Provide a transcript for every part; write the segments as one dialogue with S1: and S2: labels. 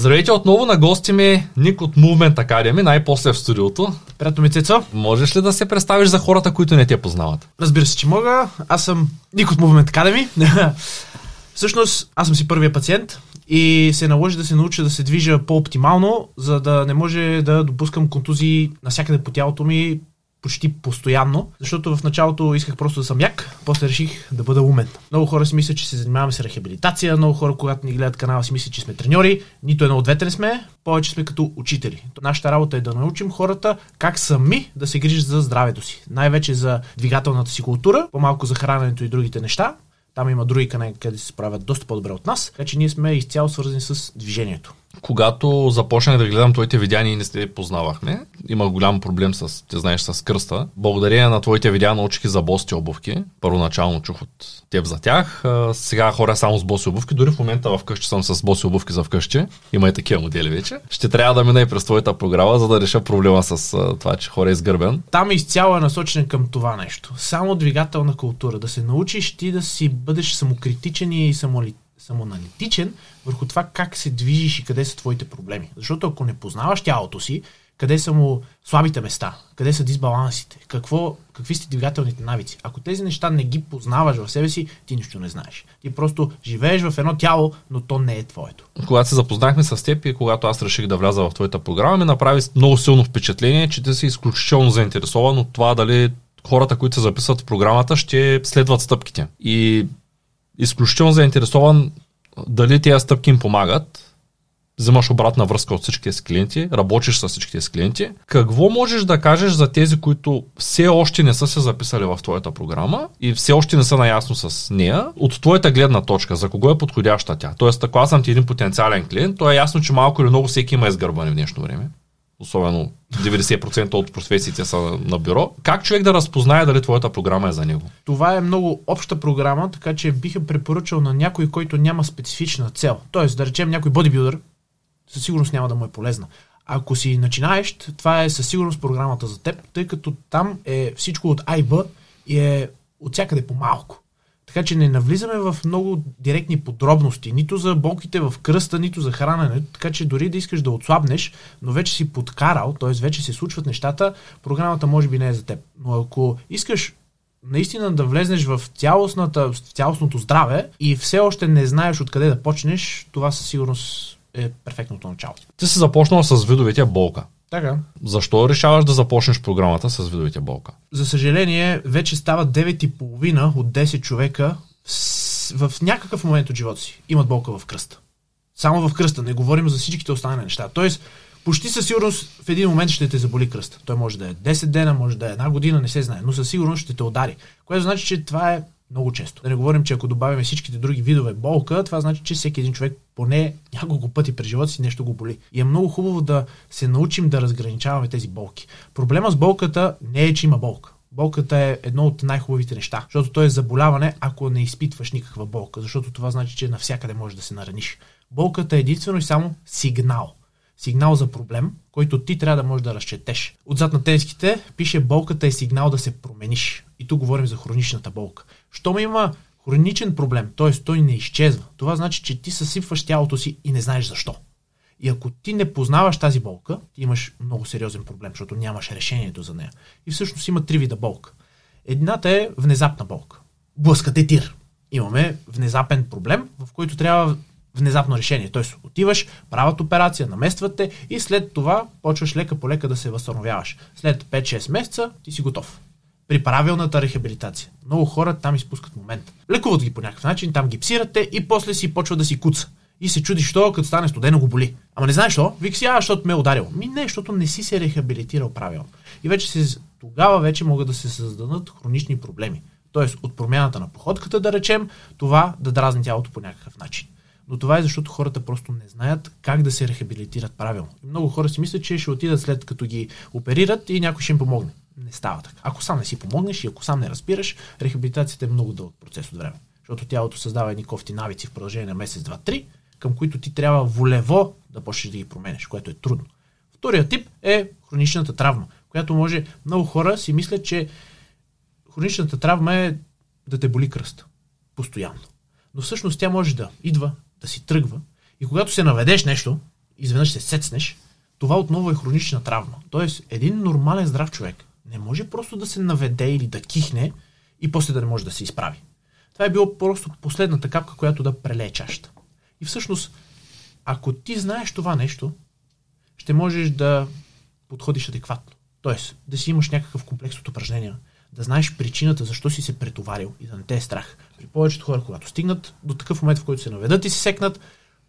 S1: Здравейте отново на гости ми Ник от Movement Academy, най-после в студиото.
S2: Приятно ми, Цецо.
S1: Можеш ли да се представиш за хората, които не те познават?
S2: Разбира се, че мога. Аз съм Ник от Movement Academy. Всъщност, аз съм си първия пациент и се наложи да се науча да се движа по-оптимално, за да не може да допускам контузии навсякъде по тялото ми почти постоянно, защото в началото исках просто да съм як, после реших да бъда умен. Много хора си мислят, че се занимаваме с рехабилитация, много хора, когато ни гледат канала, си мислят, че сме треньори. Нито едно от двете не сме, повече сме като учители. Нашата работа е да научим хората как сами да се грижат за здравето си. Най-вече за двигателната си култура, по-малко за храненето и другите неща. Там има други канали, където се справят доста по-добре от нас, така че ние сме изцяло свързани с движението
S1: когато започнах да гледам твоите видеа, ние не сте познавахме. Има голям проблем с, ти знаеш, с кръста. Благодарение на твоите видеа научих за бости обувки. Първоначално чух от теб за тях. Сега хора само с боси обувки. Дори в момента вкъщи съм с боси обувки за вкъщи. Има и такива модели вече. Ще трябва да мина и през твоята програма, за да реша проблема с това, че хора е изгърбен.
S2: Там изцяло е насочен към това нещо. Само двигателна култура. Да се научиш ти да си бъдеш самокритичен и самоаналитичен, върху това как се движиш и къде са твоите проблеми. Защото ако не познаваш тялото си, къде са му слабите места, къде са дисбалансите, какво, какви сте двигателните навици. Ако тези неща не ги познаваш в себе си, ти нищо не знаеш. Ти просто живееш в едно тяло, но то не е твоето.
S1: Когато се запознахме с теб и когато аз реших да вляза в твоята програма, ми направи много силно впечатление, че ти си изключително заинтересован от това дали хората, които се записват в програмата, ще следват стъпките. И изключително заинтересован дали тези стъпки им помагат, вземаш обратна връзка от всичките си клиенти, работиш с всичките си клиенти. Какво можеш да кажеш за тези, които все още не са се записали в твоята програма и все още не са наясно с нея, от твоята гледна точка, за кого е подходяща тя? Тоест, ако аз съм ти един потенциален клиент, то е ясно, че малко или много всеки има изгърбане в днешно време особено 90% от професиите са на бюро. Как човек да разпознае дали твоята програма е за него?
S2: Това е много обща програма, така че биха препоръчал на някой, който няма специфична цел. Тоест, да речем някой бодибилдър, със сигурност няма да му е полезна. Ако си начинаещ, това е със сигурност програмата за теб, тъй като там е всичко от Б и е от всякъде по-малко. Така че не навлизаме в много директни подробности, нито за болките в кръста, нито за храненето, така че дори да искаш да отслабнеш, но вече си подкарал, т.е. вече се случват нещата, програмата може би не е за теб. Но ако искаш наистина да влезнеш в, цялостната, в цялостното здраве и все още не знаеш откъде да почнеш, това със сигурност е перфектното начало.
S1: Ти си започнал с видовете болка.
S2: Така.
S1: Защо решаваш да започнеш програмата с видовете болка?
S2: За съжаление, вече става 9,5 от 10 човека в някакъв момент от живота си имат болка в кръста. Само в кръста, не говорим за всичките останали неща. Тоест, почти със сигурност в един момент ще те заболи кръста. Той може да е 10 дена, може да е една година, не се знае, но със сигурност ще те удари. Което значи, че това е много често. Да не говорим, че ако добавяме всичките други видове болка, това значи, че всеки един човек поне няколко пъти през живота си нещо го боли. И е много хубаво да се научим да разграничаваме тези болки. Проблема с болката не е, че има болка. Болката е едно от най-хубавите неща, защото то е заболяване, ако не изпитваш никаква болка, защото това значи, че навсякъде може да се нараниш. Болката е единствено и само сигнал. Сигнал за проблем, който ти трябва да можеш да разчетеш. Отзад на тенските пише болката е сигнал да се промениш. И тук говорим за хроничната болка. Щом има хроничен проблем, т.е. той не изчезва, това значи, че ти съсипваш тялото си и не знаеш защо. И ако ти не познаваш тази болка, ти имаш много сериозен проблем, защото нямаш решението за нея. И всъщност има три вида болка. Едната е внезапна болка. Блъскате тир. Имаме внезапен проблем, в който трябва внезапно решение. Тоест, отиваш, правят операция, наместват те и след това почваш лека по лека да се възстановяваш. След 5-6 месеца ти си готов при правилната рехабилитация. Много хора там изпускат момент. Лекуват ги по някакъв начин, там ги псирате и после си почва да си куца. И се чуди, що като стане студено го боли. Ама не знаеш що? Вик си, а, защото ме е ударил. Ми не, защото не си се рехабилитирал правилно. И вече се, тогава вече могат да се създадат хронични проблеми. Тоест от промяната на походката, да речем, това да дразни тялото по някакъв начин. Но това е защото хората просто не знаят как да се рехабилитират правилно. Много хора си мислят, че ще отидат след като ги оперират и някой ще им помогне не става така. Ако сам не си помогнеш и ако сам не разбираш, рехабилитацията е много дълъг процес от време. Защото тялото създава едни кофти навици в продължение на месец, два, три, към които ти трябва волево да почнеш да ги променеш, което е трудно. Втория тип е хроничната травма, която може много хора си мислят, че хроничната травма е да те боли кръст. Постоянно. Но всъщност тя може да идва, да си тръгва и когато се наведеш нещо, изведнъж се сецнеш, това отново е хронична травма. Тоест, един нормален здрав човек не може просто да се наведе или да кихне и после да не може да се изправи. Това е било просто последната капка, която да прелее чашата. И всъщност, ако ти знаеш това нещо, ще можеш да подходиш адекватно. Тоест, да си имаш някакъв комплекс от упражнения, да знаеш причината защо си се претоварил и да не те е страх. При повечето хора, когато стигнат до такъв момент, в който се наведат и се секнат,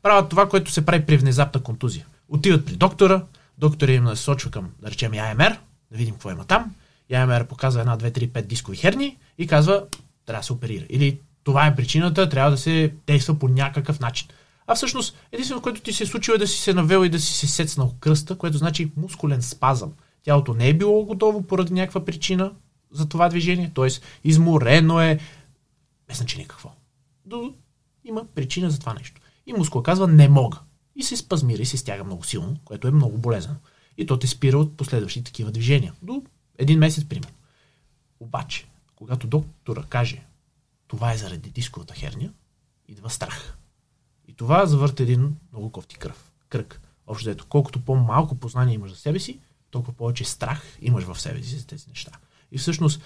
S2: правят това, което се прави при внезапна контузия. Отиват при доктора, доктора им насочва към, да речем, АМР, да видим какво има там. АМР показва една, две, три, пет дискови херни и казва, трябва да се оперира. Или това е причината, трябва да се действа по някакъв начин. А всъщност, единственото, което ти се е случило е да си се навел и да си се сецнал кръста, което значи мускулен спазъм. Тялото не е било готово поради някаква причина за това движение, т.е. изморено е, без значение какво. До... Има причина за това нещо. И мускул казва не мога. И се спазмира и се стяга много силно, което е много болезнено. И то те спира от последващи такива движения. До един месец, примерно. Обаче, когато доктора каже, това е заради дисковата херния, идва страх. И това завърта един много кофти кръв. Кръг. Общо ето, колкото по-малко познание имаш за себе си, толкова повече страх имаш в себе си за тези неща. И всъщност,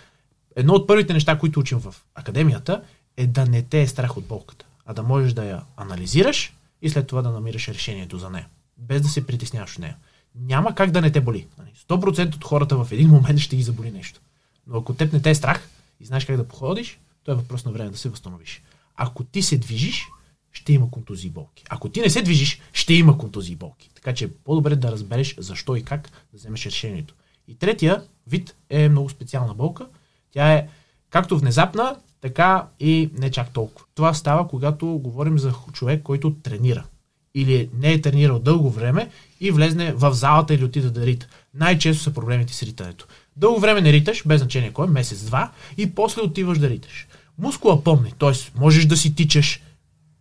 S2: едно от първите неща, които учим в академията, е да не те е страх от болката, а да можеш да я анализираш и след това да намираш решението за нея, без да се притесняваш от нея. Няма как да не те боли. 100% нали? от хората в един момент ще ги заболи нещо. Но ако теб не те е страх и знаеш как да походиш, то е въпрос на време да се възстановиш. Ако ти се движиш, ще има контузии и болки. Ако ти не се движиш, ще има контузии и болки. Така че е по-добре да разбереш защо и как да вземеш решението. И третия вид е много специална болка. Тя е както внезапна, така и не чак толкова. Това става, когато говорим за човек, който тренира. Или не е тренирал дълго време и влезне в залата или отида да рита. Най-често са проблемите с ритането. Дълго време не риташ, без значение кой, месец-два, и после отиваш да риташ. Мускула помни, т.е. можеш да си тичаш,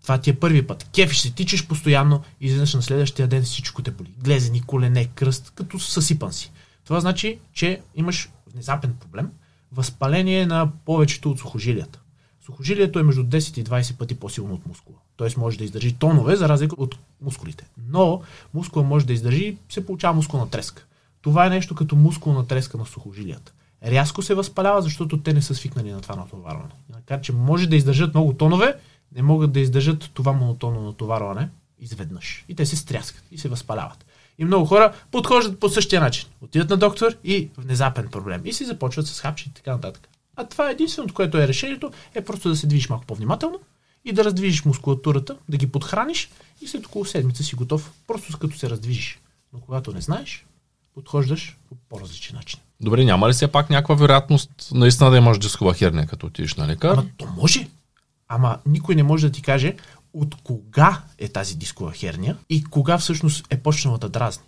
S2: това ти е първи път. Кефиш се, тичаш постоянно изведнъж на следващия ден всичко те боли. Глезени, колене, кръст, като съсипан си. Това значи, че имаш внезапен проблем, възпаление на повечето от сухожилията. Сухожилието е между 10 и 20 пъти по-силно от мускула. Тоест може да издържи тонове, за разлика от мускулите. Но мускула може да издържи, се получава мускулна треска. Това е нещо като мускулна треска на сухожилията. Рязко се възпалява, защото те не са свикнали на това натоварване. Така че може да издържат много тонове, не могат да издържат това монотонно натоварване изведнъж. И те се стряскат и се възпаляват. И много хора подхождат по същия начин. Отидат на доктор и внезапен проблем. И си започват с хапчи и така нататък. А това е единственото, което е решението, е просто да се движиш малко по-внимателно и да раздвижиш мускулатурата, да ги подхраниш и след около седмица си готов, просто като се раздвижиш. Но когато не знаеш, подхождаш по по-различен начин.
S1: Добре, няма ли все пак някаква вероятност наистина да имаш дискова херния, като отидеш на лекар?
S2: Ама то може. Ама никой не може да ти каже от кога е тази дискова херния и кога всъщност е почнала да дразни.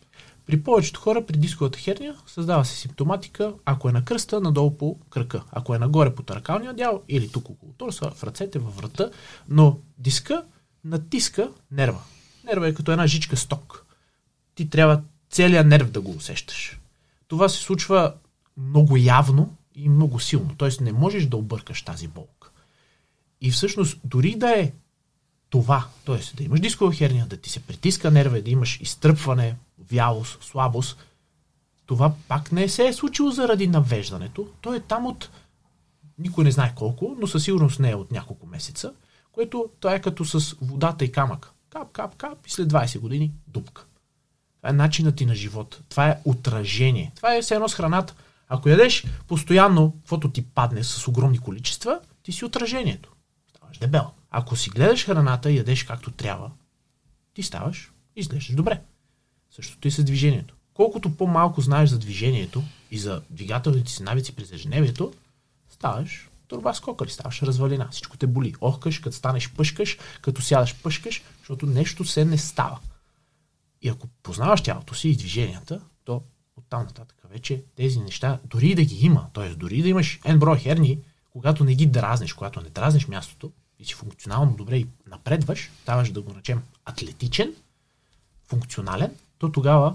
S2: При повечето хора при дисковата херния създава се симптоматика, ако е на кръста, надолу по кръка. Ако е нагоре по таракалния дял или тук около торса, в ръцете, във врата, но диска натиска нерва. Нерва е като една жичка сток. Ти трябва целият нерв да го усещаш. Това се случва много явно и много силно. Тоест не можеш да объркаш тази болка. И всъщност дори да е това, т.е. да имаш дискова херния, да ти се притиска нерва, да имаш изтръпване, вялост, слабост, това пак не се е случило заради навеждането. То е там от никой не знае колко, но със сигурност не е от няколко месеца, което това е като с водата и камък. Кап, кап, кап и след 20 години дупка. Това е начинът ти на живот. Това е отражение. Това е все едно с храната. Ако ядеш постоянно, каквото ти падне с огромни количества, ти си отражението. Ставаш дебел. Ако си гледаш храната и ядеш както трябва, ти ставаш и изглеждаш добре. Същото и с движението. Колкото по-малко знаеш за движението и за двигателните си навици през ежедневието, ставаш турба скокали, ставаш развалина. Всичко те боли. Охкаш, като станеш пъшкаш, като сядаш пъшкаш, защото нещо се не става. И ако познаваш тялото си и движенията, то оттам нататък вече тези неща, дори да ги има, т.е. дори да имаш N брой херни, когато не ги дразниш, когато не дразниш мястото и си функционално добре и напредваш, ставаш да го наречем атлетичен, функционален, то тогава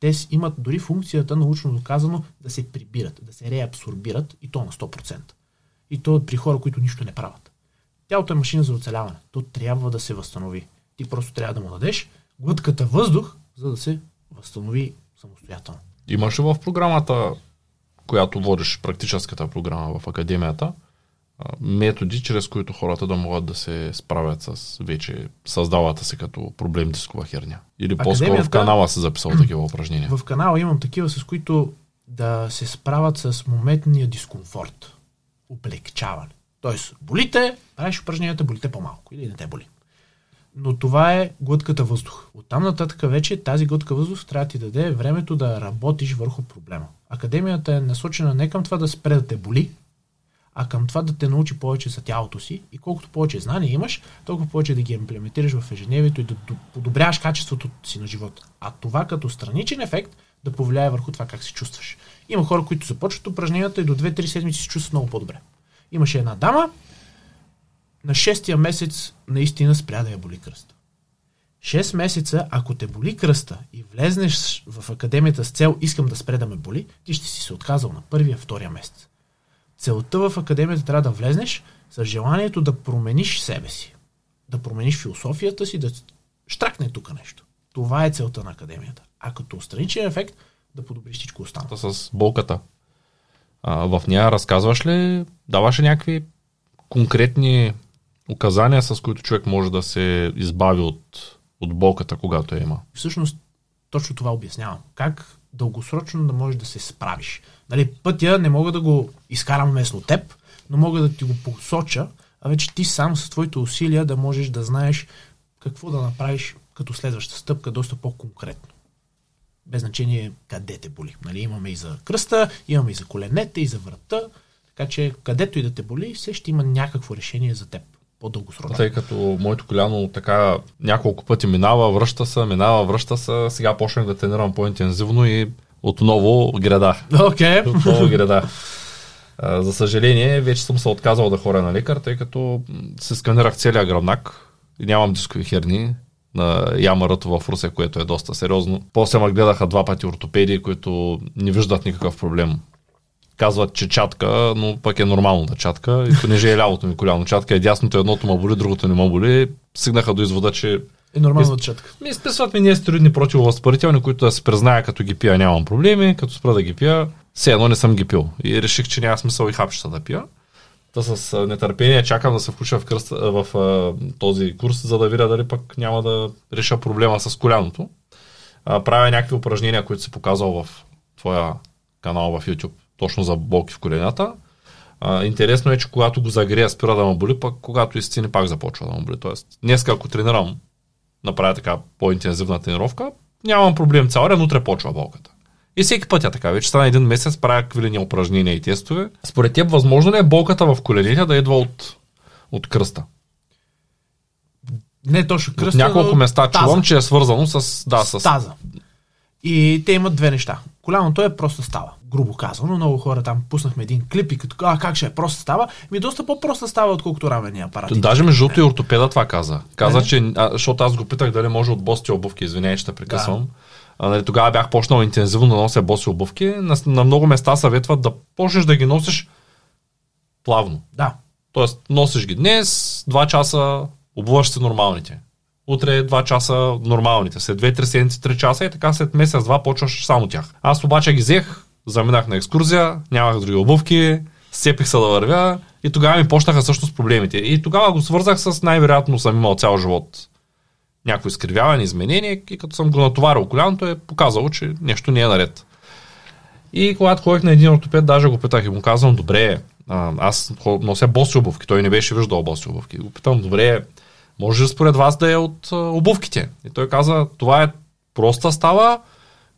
S2: те имат дори функцията, научно доказано, да се прибират, да се реабсорбират и то на 100%. И то при хора, които нищо не правят. Тялото е машина за оцеляване. То трябва да се възстанови. Ти просто трябва да му дадеш глътката въздух, за да се възстанови самостоятелно.
S1: Имаш ли в програмата, която водиш практическата програма в академията, методи, чрез които хората да могат да се справят с вече създалата се като проблем дискова херня? Или по-скоро в канала се записал такива упражнения?
S2: В канала имам такива, с които да се справят с моментния дискомфорт. Облегчаване. Тоест, болите, правиш упражненията, болите по-малко или не те боли. Но това е глътката въздух. Оттам нататък вече тази глътка въздух трябва да ти даде времето да работиш върху проблема. Академията е насочена не към това да спре да те боли, а към това да те научи повече за тялото си и колкото повече знания имаш, толкова повече да ги имплементираш в ежедневието и да подобряваш качеството си на живота. А това като страничен ефект да повлияе върху това как се чувстваш. Има хора, които започват упражненията и до 2-3 седмици се чувстват много по-добре. Имаше една дама, на 6 месец наистина спря да я боли кръста. 6 месеца, ако те боли кръста и влезнеш в академията с цел искам да спре да ме боли, ти ще си се отказал на първия, втория месец. Целта в академията трябва да влезнеш с желанието да промениш себе си. Да промениш философията си, да штракне тук нещо. Това е целта на академията. А като страничен ефект, да подобриш всичко останало.
S1: С болката. А, в нея разказваш ли, даваш ли някакви конкретни указания, с които човек може да се избави от, от болката, когато я има?
S2: Всъщност, точно това обяснявам. Как дългосрочно да можеш да се справиш. Нали, пътя не мога да го изкарам вместо теб, но мога да ти го посоча, а вече ти сам с твоите усилия да можеш да знаеш какво да направиш като следваща стъпка, доста по-конкретно. Без значение къде те боли. Нали, имаме и за кръста, имаме и за коленете, и за врата. Така че където и да те боли, все ще има някакво решение за теб по-дългосрочно.
S1: Тъй като моето коляно така няколко пъти минава, връща се, минава, връща се, сега почнах да тренирам по-интензивно и отново града.
S2: Okay.
S1: Отново града. За съжаление, вече съм се отказал да хоря на лекар, тъй като се сканирах целия гръбнак и нямам дискови херни на ямарато в Русе, което е доста сериозно. После ме гледаха два пъти ортопеди, които не виждат никакъв проблем казват, че чатка, но пък е нормално да чатка. И понеже е лявото ми коляно чатка, е дясното едното ма боли, другото не ма боли, стигнаха до извода, че
S2: е нормално да чатка.
S1: Ми изписват ми ние стероидни противовъзпарителни, които да се призная, като ги пия нямам проблеми, като спра да ги пия, все едно не съм ги пил. И реших, че няма смисъл и хапчета да пия. Та с нетърпение чакам да се включа в, кръст, в, в този курс, за да видя дали пък няма да реша проблема с коляното. правя някакви упражнения, които се показал в твоя канал в YouTube точно за болки в коленята. А, интересно е, че когато го загрея спира да ме боли, пък когато изцени пак започва да ме боли. Тоест, днес ако тренирам, направя така по-интензивна тренировка, нямам проблем цял ден, утре почва болката. И всеки път е така. Вече стана един месец, правя квилени упражнения и тестове. Според теб, възможно ли е болката в колените да идва от, от кръста?
S2: Не точно кръста,
S1: От няколко места таза. чувам, че е свързано с... Да, с...
S2: Таза. И те имат две неща. Коляното е просто става, грубо казано. Много хора там пуснахме един клип и като а, как ще е просто става, ми доста по-просто става, отколкото рамения апарат.
S1: Даже между другото и ортопеда това каза. Каза, е? че, а, защото аз го питах дали може от бости обувки, извинявай, те прекъсвам. Да. А, нали, тогава бях почнал интензивно да нося боси обувки. На, на много места съветват да почнеш да ги носиш плавно.
S2: Да.
S1: Тоест, носиш ги днес, два часа, обуваш се нормалните утре 2 часа нормалните, след 2-3 седмици 3 часа и така след месец-два почваш само тях. Аз обаче ги взех, заминах на екскурзия, нямах други обувки, сцепих се да вървя и тогава ми почнаха всъщност проблемите. И тогава го свързах с най-вероятно съм имал цял живот някакво изкривяване, изменение и като съм го натоварил коляното е показало, че нещо не е наред. И когато ходих на един ортопед, даже го питах и му казвам, добре, аз нося боси обувки, той не беше виждал боси обувки. Го питам, добре, може ли според вас да е от обувките? И той каза, това е проста става,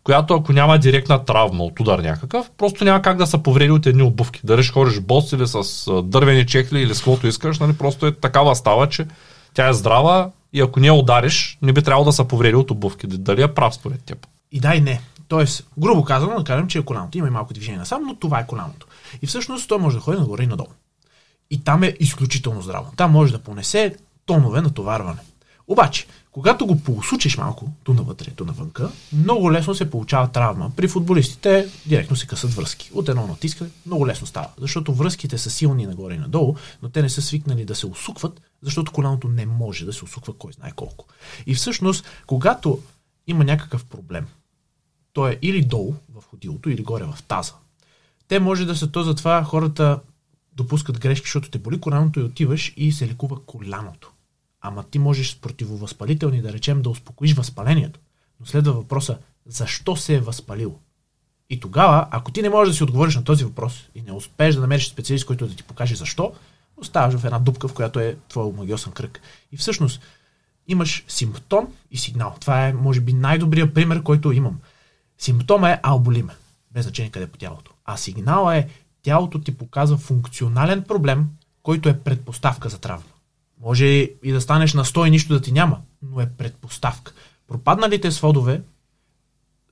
S1: която ако няма директна травма от удар някакъв, просто няма как да са повреди от едни обувки. Дали ще ходиш бос или с дървени чехли или с каквото искаш, нали, просто е такава става, че тя е здрава и ако не удариш, не би трябвало да са повреди от обувки. Дали е прав според теб?
S2: И да и не. Тоест, грубо казано, да кажем, че е коляното. Има и малко движение насам, но това е коляното. И всъщност той може да ходи нагоре и надолу. И там е изключително здраво. Там може да понесе тонове натоварване. Обаче, когато го поусучиш малко, ту навътре, ту навънка, много лесно се получава травма. При футболистите директно се късат връзки. От едно натискане много лесно става, защото връзките са силни нагоре и надолу, но те не са свикнали да се усукват, защото коляното не може да се усуква кой знае колко. И всъщност, когато има някакъв проблем. Той е или долу в ходилото, или горе в таза. Те може да са то затова хората допускат грешки, защото те боли коляното и отиваш и се лекува коляното. Ама ти можеш с противовъзпалителни, да речем, да успокоиш възпалението. Но следва въпроса, защо се е възпалил? И тогава, ако ти не можеш да си отговориш на този въпрос и не успееш да намериш специалист, който да ти покаже защо, оставаш в една дупка, в която е твой магиосен кръг. И всъщност имаш симптом и сигнал. Това е, може би, най-добрият пример, който имам. Симптома е алболиме, без значение къде е по тялото. А сигнала е, тялото ти показва функционален проблем, който е предпоставка за травма. Може и да станеш на 100 и нищо да ти няма, но е предпоставка. Пропадналите сводове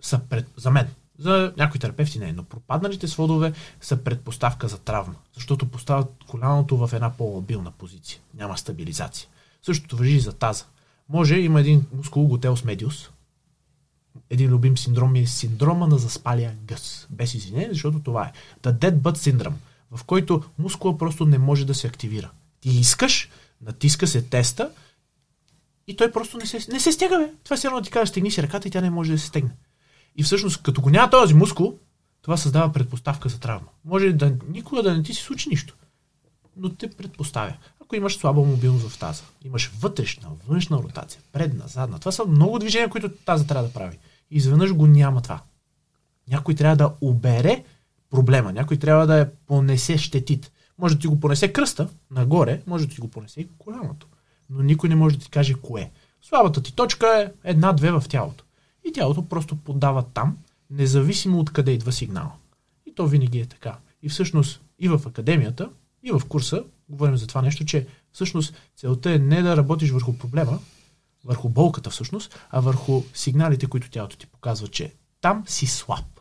S2: са пред, за мен, за някои терапевти не, но пропадналите сводове са предпоставка за травма, защото поставят коляното в една по-лабилна позиция. Няма стабилизация. Същото въжи и за таза. Може, има един мускул готелс медиус, един любим синдром е синдрома на заспалия гъс. Без извинение, защото това е. The Dead Butt синдром, в който мускула просто не може да се активира. Ти искаш, натиска се теста и той просто не се, не се стяга, бе. Това е едно ти кажа, стегни си ръката и тя не може да се стегне. И всъщност, като го няма този мускул, това създава предпоставка за травма. Може да никога да не ти се случи нищо, но те предпоставя. Ако имаш слаба мобилност в таза, имаш вътрешна, външна ротация, предна, задна, това са много движения, които таза трябва да прави. И изведнъж го няма това. Някой трябва да обере проблема, някой трябва да я понесе щетит. Може да ти го понесе кръста нагоре, може да ти го понесе и коляното. Но никой не може да ти каже кое. Слабата ти точка е една-две в тялото. И тялото просто подава там, независимо от къде идва сигнал. И то винаги е така. И всъщност и в академията, и в курса говорим за това нещо, че всъщност целта е не да работиш върху проблема, върху болката всъщност, а върху сигналите, които тялото ти показва, че там си слаб,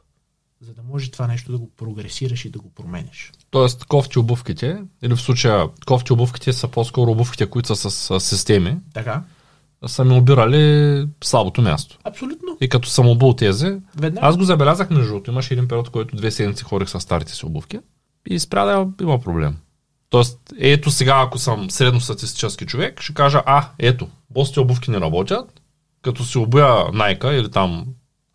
S2: за да може това нещо да го прогресираш и да го промениш.
S1: Тоест кофти обувките, или в случая кофти обувките са по-скоро обувките, които са с, с системи.
S2: Така.
S1: Са ми обирали слабото място.
S2: Абсолютно.
S1: И като съм обул тези,
S2: Веднага.
S1: аз го забелязах между другото. Имаше един период, в който две седмици ходих с старите си обувки и спря да има проблем. Тоест, ето сега, ако съм средностатистически човек, ще кажа, а, ето, босите обувки не работят, като си обуя Найка или там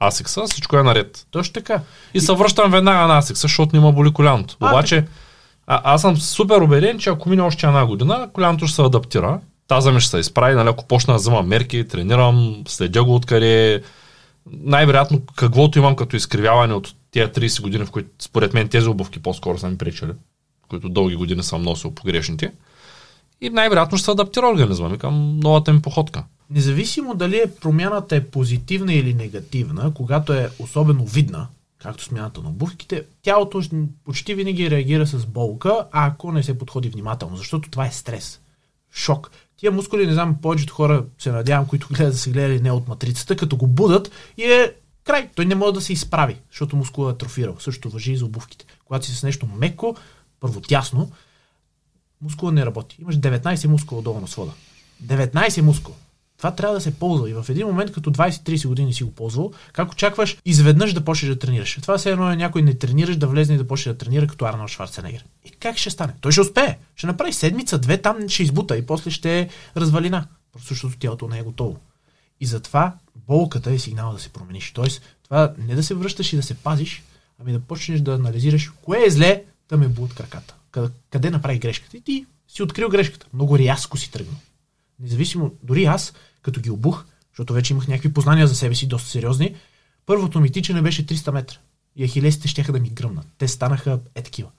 S1: Асикса, всичко е наред.
S2: Точно така.
S1: И се връщам веднага на Асикса, защото не ма боли коляното.
S2: А,
S1: Обаче, а, аз съм супер убеден, че ако мине още една година, коляното ще се адаптира. Таза ми ще се изправи, нали, ако почна да взема мерки, тренирам, следя го откъде. Най-вероятно, каквото имам като изкривяване от тези 30 години, в които според мен тези обувки по-скоро са ми пречели, които дълги години съм носил погрешните. И най-вероятно ще се адаптира организма ми към новата ми походка.
S2: Независимо дали е промяната е позитивна или негативна, когато е особено видна, както смяната на обувките, тялото почти винаги реагира с болка, ако не се подходи внимателно, защото това е стрес. Шок. Тия мускули, не знам, повечето хора се надявам, които гледат да са гледали не от матрицата, като го будат и е край. Той не може да се изправи, защото мускула е атрофирал. Също въжи и за обувките. Когато си с нещо меко, първо тясно, мускула не работи. Имаш 19 мускула долу на свода. 19 мускула. Това трябва да се ползва. И в един момент, като 20-30 години си го ползвал, как очакваш изведнъж да почнеш да тренираш? Това все едно е някой не тренираш да влезне и да почне да тренира като Арнолд Шварценегер. И как ще стане? Той ще успее. Ще направи седмица, две, там ще избута и после ще е развалина. Просто защото тялото не е готово. И затова болката е сигнал да се промениш. Тоест, това не да се връщаш и да се пазиш, ами да почнеш да анализираш кое е зле, да ме будат краката. Къде, къде направи грешката? И ти си открил грешката. Много рязко си тръгнал. Независимо, дори аз, като ги обух, защото вече имах някакви познания за себе си, доста сериозни, първото ми тичане беше 300 метра. И ахилесите щеха да ми гръмнат. Те станаха е такива.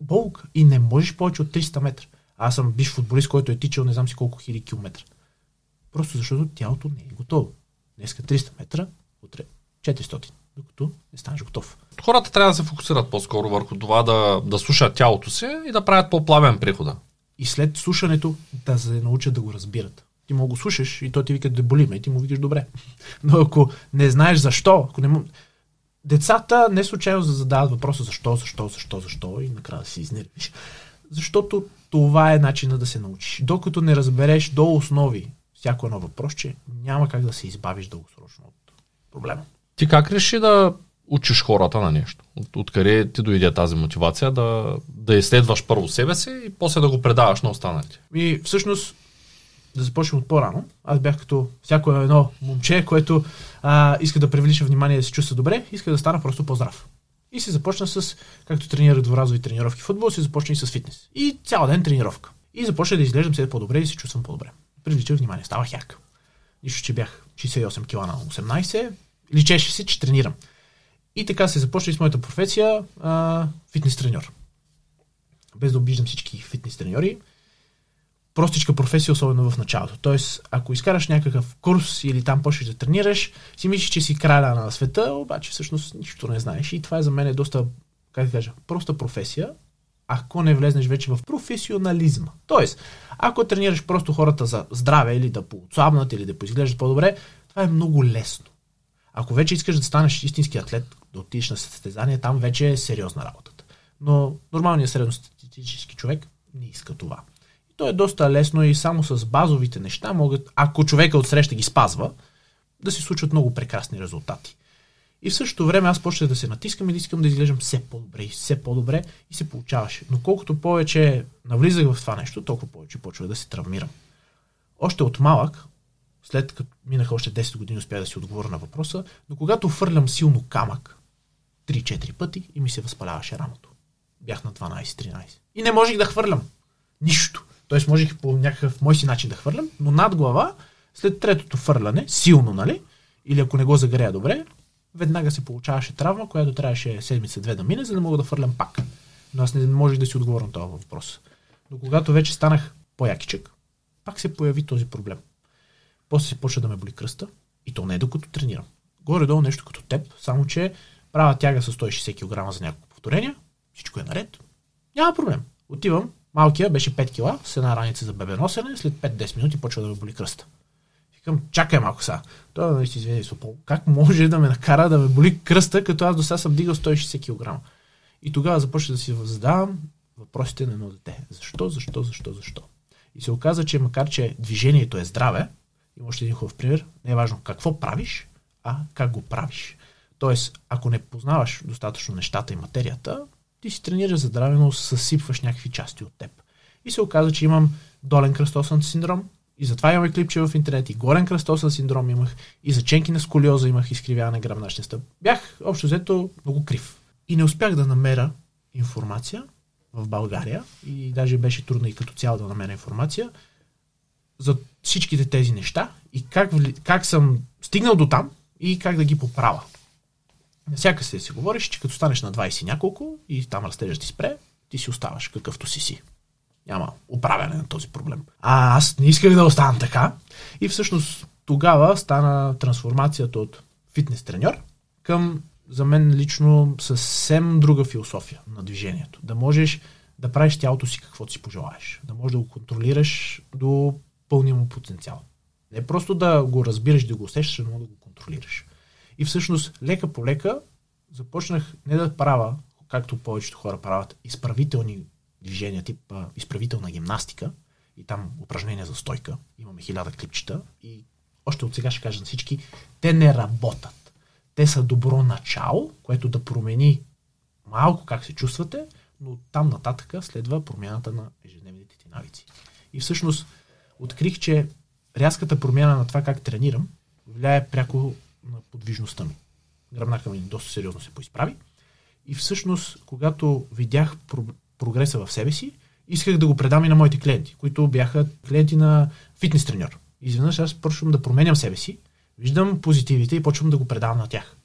S2: Болка. И не можеш повече от 300 метра. Аз съм биш футболист, който е тичал не знам си колко хиляди километра. Просто защото тялото не е готово. Днеска 300 метра, утре 400, докато не станеш готов.
S1: Хората трябва да се фокусират по-скоро върху това да, да слушат тялото си и да правят по-плавен прехода.
S2: И след слушането да се научат да го разбират. Ти му го слушаш и той ти вика да боли ме и ти му викаш добре. Но ако не знаеш защо, ако не му... Децата не случайно задават въпроса защо, защо, защо, защо и накрая да се изнервиш. Защото това е начина да се научиш. Докато не разбереш до основи всяко едно въпрос, че няма как да се избавиш дългосрочно от проблема.
S1: Ти как реши да учиш хората на нещо? От, откъде ти дойде тази мотивация да, да изследваш първо себе си и после да го предаваш на останалите?
S2: И всъщност да започнем от по-рано. Аз бях като всяко едно момче, което а, иска да привлича внимание да се чувства добре, иска да стана просто по-здрав. И се започна с, както тренирах дворазови тренировки футбол, се започна и с фитнес. И цял ден тренировка. И започна да изглеждам все по-добре и се чувствам по-добре. Привличах внимание, ставах як. Нищо, че бях 68 кг на 18, личеше се, че тренирам. И така се започна и с моята професия а, фитнес треньор. Без да обиждам всички фитнес треньори, простичка професия, особено в началото. Тоест, ако изкараш някакъв курс или там почнеш да тренираш, си мислиш, че си краля на света, обаче всъщност нищо не знаеш. И това е за мен е доста, как да кажа, проста професия, ако не влезнеш вече в професионализма. Тоест, ако тренираш просто хората за здраве или да поотслабнат или да поизглеждат по-добре, това е много лесно. Ако вече искаш да станеш истински атлет, да отидеш на състезание, там вече е сериозна работата. Но нормалният средностатистически човек не иска това. То е доста лесно и само с базовите неща могат, ако човека отсреща ги спазва, да се случват много прекрасни резултати. И в същото време аз почнах да се натискам и да искам да изглеждам все по-добре и все по-добре и се получаваше. Но колкото повече навлизах в това нещо, толкова повече почва да се травмирам. Още от малък, след като минаха още 10 години, успях да си отговоря на въпроса, но когато фърлям силно камък, 3-4 пъти и ми се възпаляваше рамото. Бях на 12-13. И не можех да хвърлям. Нищо. Тоест можех по някакъв мой си начин да хвърлям, но над глава, след третото фърляне, силно, нали? Или ако не го загрея добре, веднага се получаваше травма, която трябваше седмица-две да мине, за да мога да фърлям пак. Но аз не можех да си отговоря на този въпрос. Но когато вече станах по-якичък, пак се появи този проблем. После се почва да ме боли кръста и то не е докато тренирам. Горе-долу нещо като теб, само че правя тяга с 160 кг за няколко повторения, всичко е наред. Няма проблем. Отивам, малкия беше 5 кг с една раница за бебе носене, след 5-10 минути почва да ме боли кръста. Викам, чакай малко сега. Той да изведе Сопол. Как може да ме накара да ме боли кръста, като аз до сега съм дигал 160 кг? И тогава започна да си задавам въпросите на едно дете. Защо, защо, защо, защо? И се оказа, че макар, че движението е здраве, има още един хубав пример, не е важно какво правиш, а как го правиш. Тоест, ако не познаваш достатъчно нещата и материята, ти си тренираш за здраве, но съсипваш някакви части от теб. И се оказа, че имам долен кръстосен синдром, и затова имаме клипче в интернет. И горен кръстосен синдром имах, и заченки на сколиоза имах, изкривяване гръбначния стъп. Бях общо взето много крив. И не успях да намеря информация в България, и даже беше трудно и като цяло да намеря информация, за всичките тези неща и как, как съм стигнал до там и как да ги поправя. Всяка се си говориш, че като станеш на 20 няколко и там растежът ти спре, ти си оставаш какъвто си си. Няма управяне на този проблем. А аз не исках да оставам така. И всъщност тогава стана трансформацията от фитнес треньор към за мен лично съвсем друга философия на движението. Да можеш да правиш тялото си каквото си пожелаеш. Да можеш да го контролираш до пълния му потенциал. Не просто да го разбираш, да го усещаш, но да го контролираш. И всъщност, лека по лека, започнах не да правя, както повечето хора правят, изправителни движения, тип а, изправителна гимнастика и там упражнения за стойка. Имаме хиляда клипчета и още от сега ще кажа на всички, те не работят. Те са добро начало, което да промени малко как се чувствате, но там нататък следва промяната на ежедневните ти навици. И всъщност открих, че рязката промяна на това как тренирам влияе пряко на подвижността ми. Гръбнака ми доста сериозно се поизправи. И всъщност, когато видях прогреса в себе си, исках да го предам и на моите клиенти, които бяха клиенти на фитнес треньор. Изведнъж аз почвам да променям себе си, виждам позитивите и почвам да го предавам на тях.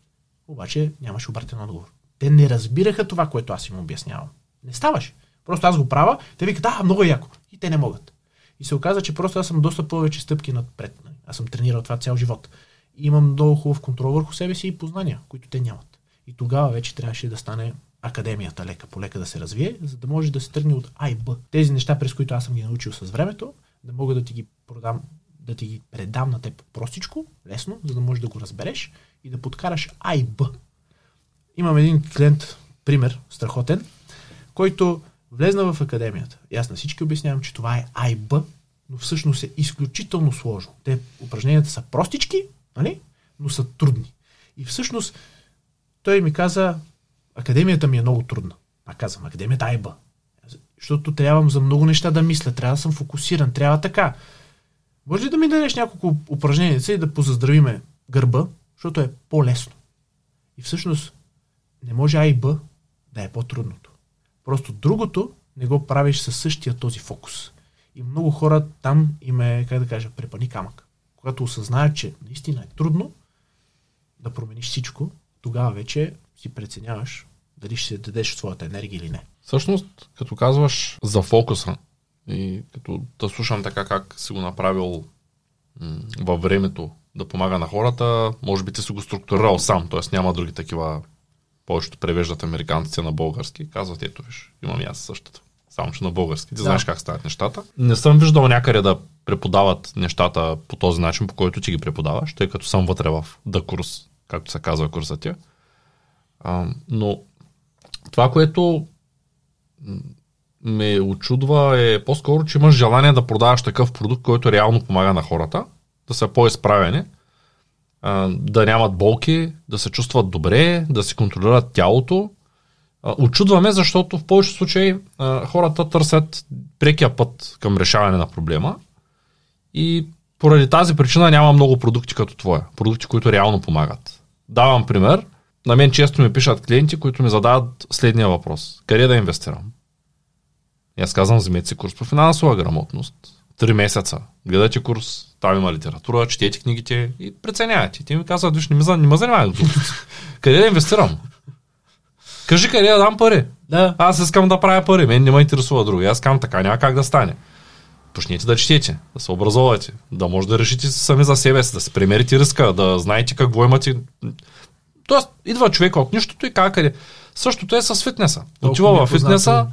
S2: Обаче нямаше обратен отговор. Те не разбираха това, което аз им обяснявам. Не ставаше. Просто аз го правя, те викат, да, много е яко. И те не могат. И се оказа, че просто аз съм доста повече стъпки напред. Аз съм тренирал това цял живот. Имам много хубав контрол върху себе си и познания, които те нямат. И тогава вече трябваше да стане академията лека по лека да се развие, за да може да се тръгне от А. Тези неща, през които аз съм ги научил с времето, да мога да ти ги продам, да ти ги предам на теб простичко, лесно, за да можеш да го разбереш и да подкараш А. Имам един клиент, пример, страхотен, който влезна в академията. И аз на всички обяснявам, че това е А но всъщност е изключително сложно. Те упражненията са простички, нали? но са трудни. И всъщност той ми каза, академията ми е много трудна. А казвам, академията Айба. Защото трябвам за много неща да мисля, трябва да съм фокусиран, трябва така. Може ли да ми дадеш няколко упражнения и да позаздравиме гърба, защото е по-лесно. И всъщност не може А и Б да е по-трудното. Просто другото не го правиш със същия този фокус. И много хора там им е, как да кажа, препани камък. Когато осъзнаят, че наистина е трудно да промениш всичко, тогава вече си преценяваш дали ще се дадеш своята енергия или не.
S1: Всъщност, като казваш за фокуса и като да слушам така как си го направил м- във времето да помага на хората, може би ти си го структурирал сам, т.е. няма други такива, повечето превеждат американците на български, казват, ето виж, имам и аз същото. Само, че на български. Ти да. знаеш как стават нещата. Не съм виждал някъде да преподават нещата по този начин, по който ти ги преподаваш, тъй като съм вътре в да курс, както се казва курсът ти. А, но това, което ме очудва е по-скоро, че имаш желание да продаваш такъв продукт, който реално помага на хората, да са по-изправени, да нямат болки, да се чувстват добре, да си контролират тялото. Очудваме, защото в повечето случаи хората търсят прекия път към решаване на проблема и поради тази причина няма много продукти като твоя. Продукти, които реално помагат. Давам пример. На мен често ми пишат клиенти, които ми задават следния въпрос. Къде да инвестирам? И аз казвам, вземете си курс по финансова грамотност. Три месеца. Гледате курс, там има литература, четете книгите и преценявате. Те ми казват, виж, не ме, не ме занимавай Къде да инвестирам? Кажи къде да дам пари.
S2: Да.
S1: Аз искам да правя пари, мен не ме интересува друго. Аз искам така, няма как да стане. Почнете да четете, да се образовате, да може да решите сами за себе си, да се премерите риска, да знаете какво имате. Тоест, идва човек от нищото и как къде. Същото е с фитнеса. Отива в фитнеса,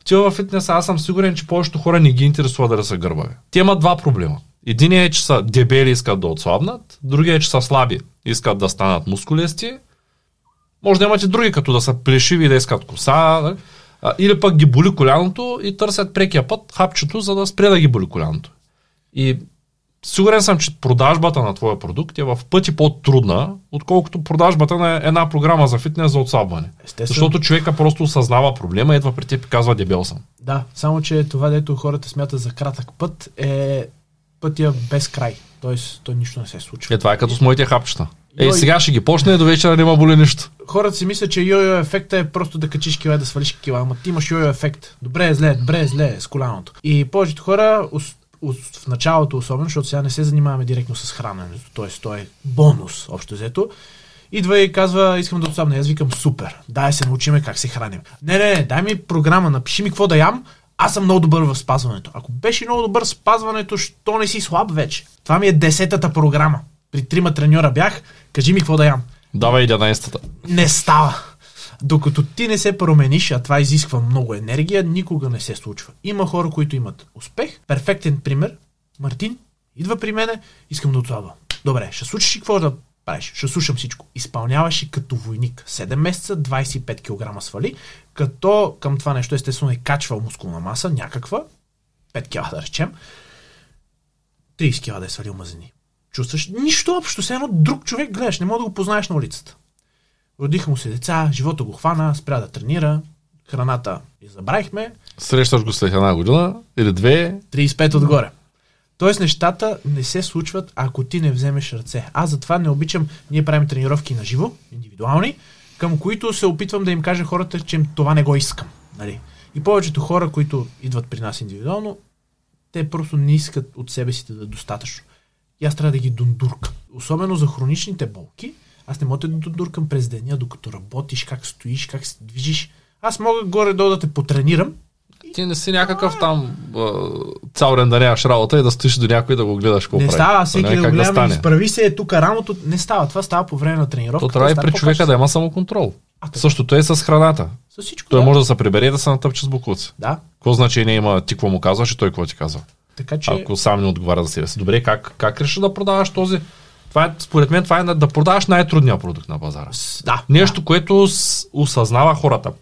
S1: отива в фитнеса, аз съм сигурен, че повечето хора не ги интересува да са гърбави. Те имат два проблема. Единият е, че са дебели искат да отслабнат, другия е, че са слаби искат да станат мускулести. Може да имат и други, като да са плешиви да искат коса. Нали? Или пък ги боли коляното и търсят прекия път хапчето, за да спре да ги боли коляното. И сигурен съм, че продажбата на твоя продукт е в пъти по-трудна, отколкото продажбата на една програма за фитнес за отслабване. Естествено. Защото човека просто осъзнава проблема, идва при теб и казва дебел съм.
S2: Да, само че това, дето хората смятат за кратък път е пътя без край. Тоест, то нищо не се случва.
S1: Е, това е като с моите хапчета. Е, сега ще ги почне, до вечера няма боли нищо.
S2: Хората си мислят, че йо-йо ефекта е просто да качиш кила, да свалиш кила. Ама ти имаш йо-йо ефект. Добре е зле, добре е зле с коляното. И повечето хора, в началото особено, защото сега не се занимаваме директно с храненето, т.е. то е бонус, общо взето. Идва и казва, искам да отслабна. Аз викам, супер, дай се научиме как се храним. Не, не, не, дай ми програма, напиши ми какво да ям, аз съм много добър в спазването. Ако беше много добър в спазването, що не си слаб вече? Това ми е десетата програма. При трима треньора бях, кажи ми какво да ям.
S1: Давай 11-та.
S2: Не става. Докато ти не се промениш, а това изисква много енергия, никога не се случва. Има хора, които имат успех. Перфектен пример. Мартин идва при мене, искам да отслабва. Добре, ще случиш и какво да правиш? Ще слушам всичко. Изпълняваш и като войник. 7 месеца, 25 кг свали, като към това нещо естествено е качвал мускулна маса, някаква, 5 кг да речем, 30 кг да е свалил мазени. Чувстваш нищо общо, все едно друг човек гледаш, не мога да го познаеш на улицата. Родиха му се деца, живота го хвана, спря да тренира, храната и забравихме.
S1: Срещаш го след една година или две.
S2: 35 отгоре. Тоест нещата не се случват, ако ти не вземеш ръце. Аз затова не обичам, ние правим тренировки на живо, индивидуални, към които се опитвам да им кажа хората, че това не го искам. Нали? И повечето хора, които идват при нас индивидуално, те просто не искат от себе си да достатъчно. И аз трябва да ги дундуркам. Особено за хроничните болки, аз не мога да дундуркам през деня, докато работиш, как стоиш, как се движиш. Аз мога горе-долу да те потренирам,
S1: ти не си някакъв там цял ден да нямаш работа и да стоиш до някой да го гледаш
S2: какво Не прави. става, всеки да го гледам, да изправи се, е тук рамото. Не става, това става по време на тренировка.
S1: То трябва и при човека да има самоконтрол. А, Същото е с храната.
S2: С всичко,
S1: той
S2: да.
S1: може да се прибере и да се натъпче с букуци.
S2: Да.
S1: Какво значение има ти какво му казваш и той какво ти казва?
S2: Така, че...
S1: Ако сам не отговаря за себе си. Добре, как, как реши да продаваш този? Това е, според мен това е да продаваш най-трудния продукт на пазара.
S2: Да.
S1: Нещо,
S2: да.
S1: което осъзнава хората.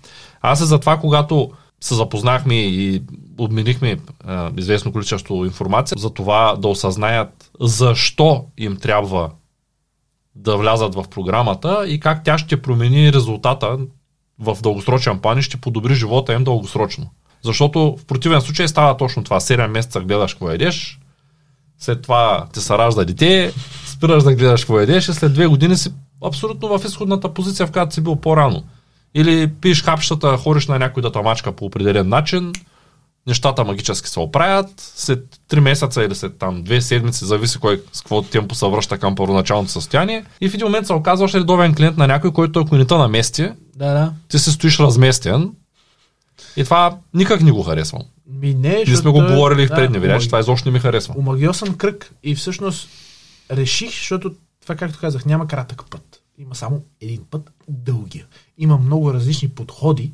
S1: Аз е затова, когато се запознахме и обменихме а, известно количество информация за това да осъзнаят защо им трябва да влязат в програмата и как тя ще промени резултата в дългосрочен план и ще подобри живота им дългосрочно. Защото в противен случай става точно това. 7 месеца гледаш какво едеш, след това ти се ражда дете, спираш да гледаш какво едеш и след две години си абсолютно в изходната позиция, в която си бил по-рано. Или пиеш хапщата, ходиш на някой да мачка по определен начин, нещата магически се оправят, след 3 месеца или след там 2 седмици, зависи кой с какво темпо се връща към първоначалното състояние. И в един момент се оказваш редовен клиент на някой, който ако не те намести,
S2: Да, да.
S1: ти се стоиш разместен. И това никак не го харесвам.
S2: Ми не,
S1: Ние сме го говорили в
S2: да,
S1: предни видеа,
S2: омаг-
S1: че това изобщо не ми харесва.
S2: Омагиосен кръг и всъщност реших, защото това, както казах, няма кратък път. Има само един път, дългия. Има много различни подходи,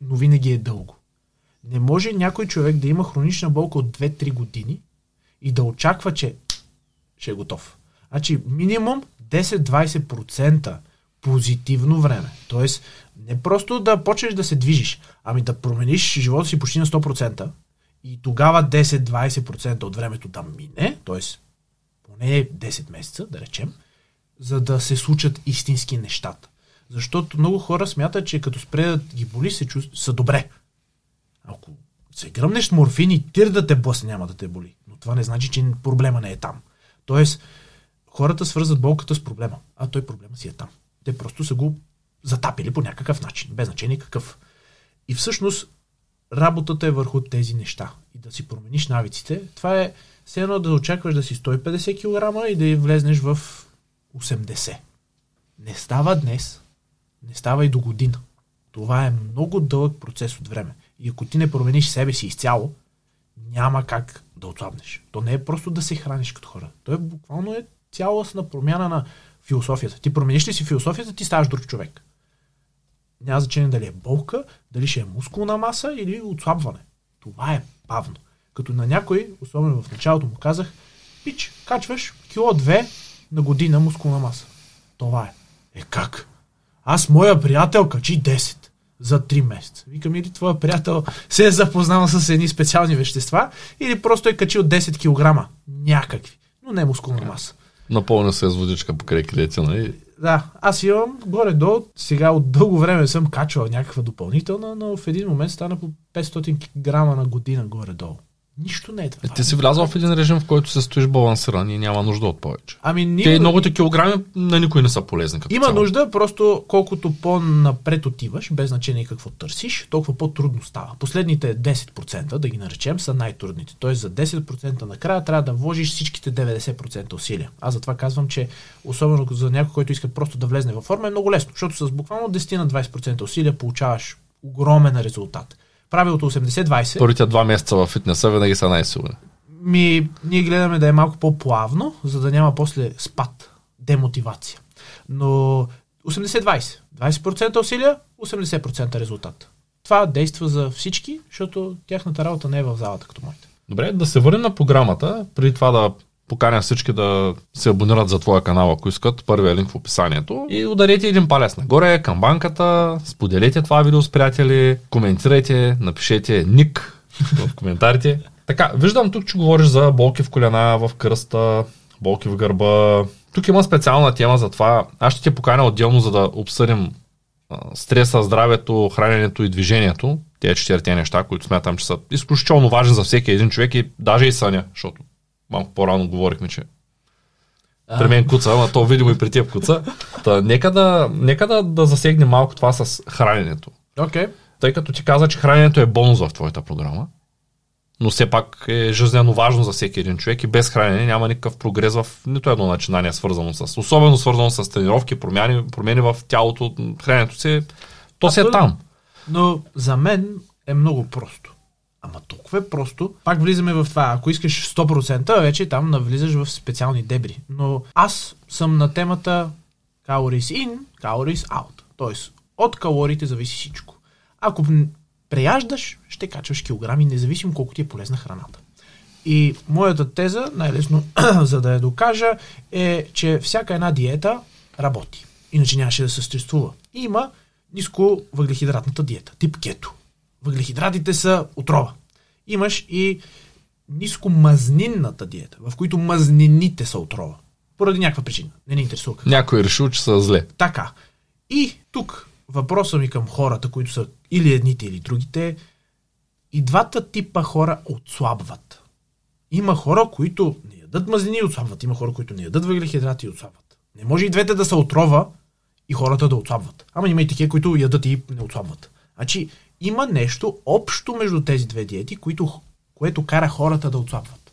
S2: но винаги е дълго. Не може някой човек да има хронична болка от 2-3 години и да очаква, че ще е готов. Значи минимум 10-20% позитивно време. Тоест, не просто да почнеш да се движиш, ами да промениш живота си почти на 100% и тогава 10-20% от времето да мине, т.е. поне 10 месеца, да речем, за да се случат истински нещата. Защото много хора смятат, че като спре ги боли, се чувств... са добре. Ако се гръмнеш с морфин тир да те блъсне, няма да те боли. Но това не значи, че проблема не е там. Тоест, хората свързват болката с проблема, а той проблема си е там. Те просто са го затапили по някакъв начин, без значение какъв. И всъщност работата е върху тези неща. И да си промениш навиците, това е все едно да очакваш да си 150 кг и да влезнеш в 80. Не става днес, не става и до година. Това е много дълъг процес от време. И ако ти не промениш себе си изцяло, няма как да отслабнеш. То не е просто да се храниш като хора. То е буквално е цялостна промяна на философията. Ти промениш ли си философията, ти ставаш друг човек. Няма значение дали е болка, дали ще е мускулна маса или отслабване. Това е бавно. Като на някой, особено в началото му казах, пич, качваш кило 2 на година мускулна маса. Това е. Е как? Аз, моя приятел, качи 10 за 3 месеца. Викам, или твоя приятел се е запознал с едни специални вещества, или просто е качил 10 кг. Някакви. Но не мускулна маса.
S1: Напълня се с водичка покрай креатина и
S2: Да, аз имам горе-долу, сега от дълго време съм качвал някаква допълнителна, но в един момент стана по 500 грама на година горе-долу. Нищо не е това.
S1: Е, ти си влязъл в един режим, в който се стоиш балансиран и няма нужда от повече.
S2: Ами ние...
S1: Те многото килограми на никой не са полезни. Като
S2: Има
S1: цяло.
S2: нужда, просто колкото по-напред отиваш, без значение какво търсиш, толкова по-трудно става. Последните 10%, да ги наречем, са най-трудните. Тоест за 10% накрая трябва да вложиш всичките 90% усилия. Аз затова казвам, че особено за някой, който иска просто да влезне във форма, е много лесно, защото с буквално 10 на 20% усилия получаваш огромен резултат. Правилото 80-20
S1: Първите два месеца в фитнеса винаги са най-силни.
S2: ми, ние гледаме да е малко по-плавно, за да няма после спад, демотивация. Но 80-20. 20% усилия, 80% резултат. Това действа за всички, защото тяхната работа не е в залата като моите.
S1: Добре, да се върнем на програмата. Преди това да поканя всички да се абонират за твоя канал, ако искат. Първият линк в описанието. И ударете един палец нагоре към банката, споделете това видео с приятели, коментирайте, напишете ник в коментарите. Така, виждам тук, че говориш за болки в колена, в кръста, болки в гърба. Тук има специална тема за това. Аз ще те поканя отделно, за да обсъдим стреса, здравето, храненето и движението. Тези четирите неща, които смятам, че са изключително важни за всеки един човек и даже и съня, защото малко по-рано говорихме, че при мен куца, ама то видимо и при теб куца. Та, нека да, нека да, да засегнем малко това с храненето.
S2: Okay.
S1: Тъй като ти каза, че храненето е бонус в твоята програма, но все пак е жизненно важно за всеки един човек и без хранене няма никакъв прогрес в нито едно начинание, свързано с, особено свързано с тренировки, промени, промени в тялото, храненето си, то си е там.
S2: Но за мен е много просто. Ама толкова е просто. Пак влизаме в това. Ако искаш 100%, вече там навлизаш в специални дебри. Но аз съм на темата calories in, calories out. Тоест, от калориите зависи всичко. Ако преяждаш, ще качваш килограми, независимо колко ти е полезна храната. И моята теза, най-лесно за да я докажа, е, че всяка една диета работи. Иначе нямаше да съществува. Има ниско въглехидратната диета, тип кето. Въглехидратите са отрова. Имаш и ниско мазнинната диета, в които мазнините са отрова. Поради някаква причина. Не ни интересува.
S1: Някой е решил, че са зле.
S2: Така. И тук въпросът ми към хората, които са или едните, или другите, и двата типа хора отслабват. Има хора, които не ядат мазнини и отслабват. Има хора, които не ядат въглехидрати и отслабват. Не може и двете да са отрова и хората да отслабват. Ама има и такива, които ядат и не отслабват. Значи, има нещо общо между тези две диети, които, което кара хората да отслабват.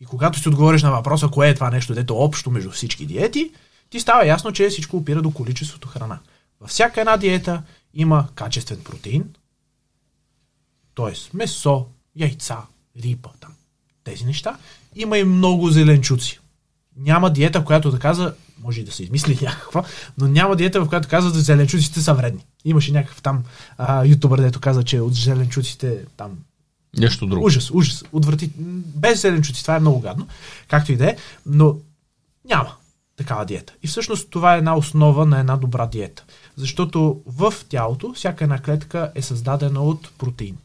S2: И когато си отговориш на въпроса, кое е това нещо, дето общо между всички диети, ти става ясно, че всичко опира до количеството храна. Във всяка една диета има качествен протеин, т.е. месо, яйца, риба, там, тези неща. Има и много зеленчуци. Няма диета, която да каза, може и да се измисли някаква, но няма диета, в която казва, че зеленчуците са вредни. Имаше някакъв там а, ютубър, дето каза, че от зеленчуците там
S1: Нещо друго.
S2: Ужас, ужас. Отврати... Без зеленчуци, това е много гадно. Както и да е, но няма такава диета. И всъщност това е една основа на една добра диета. Защото в тялото всяка една клетка е създадена от протеин.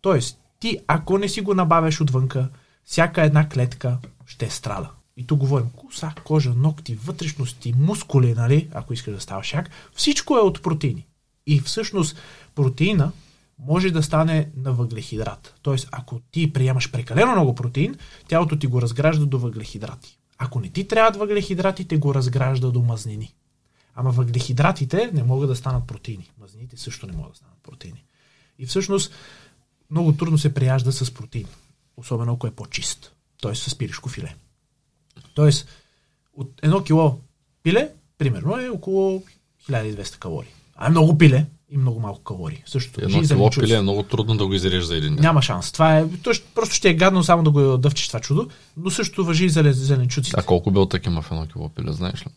S2: Тоест, ти ако не си го набавяш отвънка, всяка една клетка ще страда. И тук говорим коса, кожа, ногти, вътрешности, мускули, нали, ако искаш да ставаш як, всичко е от протеини. И всъщност протеина може да стане на въглехидрат. Тоест, ако ти приемаш прекалено много протеин, тялото ти го разгражда до въглехидрати. Ако не ти трябват въглехидратите, го разгражда до мазнини. Ама въглехидратите не могат да станат протеини. Мазнините също не могат да станат протеини. И всъщност много трудно се прияжда с протеин. Особено ако е по-чист. Т.е. с пилешко филе. Тоест, от едно кило пиле, примерно, е около 1200 калории. А е много пиле и много малко калории. Също
S1: Едно кило пиле е много трудно да го изрежеш за един ден.
S2: Няма шанс. Това е, то ще, просто ще е гадно само да го дъвчиш това чудо, но също въжи и за зеленчуците.
S1: А колко белтък има в едно кило пиле, знаеш ли?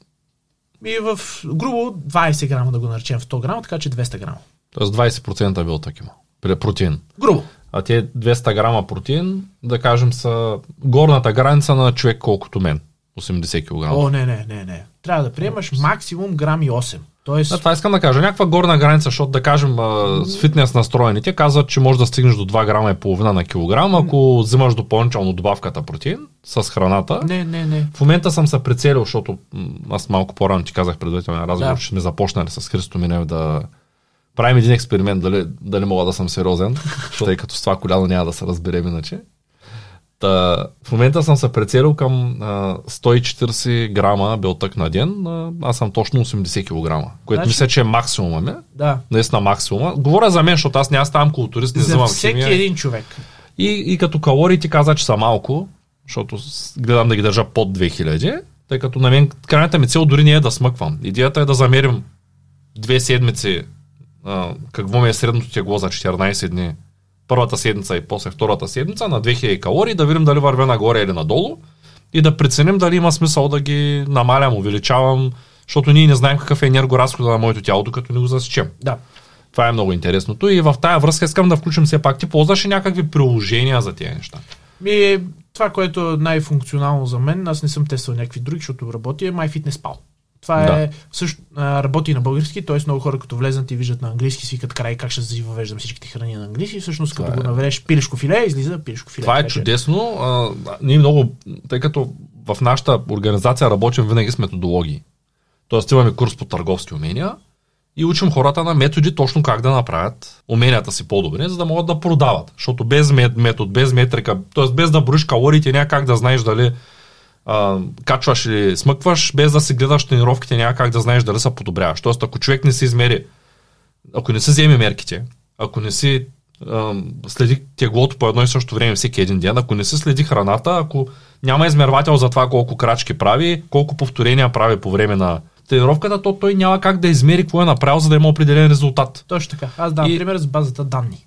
S2: И в грубо 20 грама да го наречем в 100 грама, така че 200 грама.
S1: Тоест 20% белтък има. Протеин.
S2: Грубо.
S1: А те 200 грама протеин, да кажем, са горната граница на човек колкото мен. 80 кг.
S2: О, не, не, не, не. Трябва да приемаш максимум грами 8. Тоест...
S1: Да, това искам да кажа. Някаква горна граница, защото да кажем а, с фитнес настроените казват, че може да стигнеш до 2 грама и половина на килограм, ако взимаш допълнително добавката протеин с храната.
S2: Не, не, не.
S1: В момента съм се прицелил, защото аз малко по-рано ти казах предварително разговор, да. че сме започнали с Христо Минев да правим един експеримент, дали, дали мога да съм сериозен, тъй като с това коляно няма да се разберем иначе. Та, в момента съм се прецелил към а, 140 грама белтък на ден. А, аз съм точно 80 кг, което значи... мисля, че е максимума ми.
S2: Да.
S1: Наистина максимума. Говоря за мен, защото аз няма ставам културист, не
S2: взимам всеки химия. един човек.
S1: И, и като калории ти каза, че са малко, защото гледам да ги държа под 2000, тъй като на мен крайната ми цел дори не е да смъквам. Идеята е да замерим две седмици а, какво ми е средното тегло за 14 дни първата седмица и после втората седмица на 2000 калории, да видим дали вървя нагоре или надолу и да преценим дали има смисъл да ги намалям, увеличавам, защото ние не знаем какъв е енергоразхода на моето тяло, докато не го засечем.
S2: Да.
S1: Това е много интересното и в тая връзка искам да включим все пак. Ти ползваш някакви приложения за тези неща?
S2: Ми, това, което е най-функционално за мен, аз не съм тествал някакви други, защото работя, е MyFitnessPal. Това да. е също работи на български, т.е. много хора като влезнат и виждат на английски, свикат край как ще си въвеждам всичките храни на английски. Всъщност като е... го наведеш пилешко филе, излиза пилешко филе.
S1: Това е чудесно. А, ние много, тъй като в нашата организация работим винаги с методологии. Тоест имаме курс по търговски умения и учим хората на методи точно как да направят уменията си по-добре, за да могат да продават. Защото без метод, без метрика, т.е. без да броиш калориите, няма как да знаеш дали а, качваш или смъкваш, без да си гледаш тренировките, няма как да знаеш дали се подобряваш. Тоест, ако човек не се измери, ако не се вземе мерките, ако не си а, следи теглото по едно и също време всеки един ден, ако не се следи храната, ако няма измервател за това колко крачки прави, колко повторения прави по време на тренировката, то той няма как да измери какво е направил, за да има определен резултат.
S2: Точно така. Аз давам и... пример с базата данни.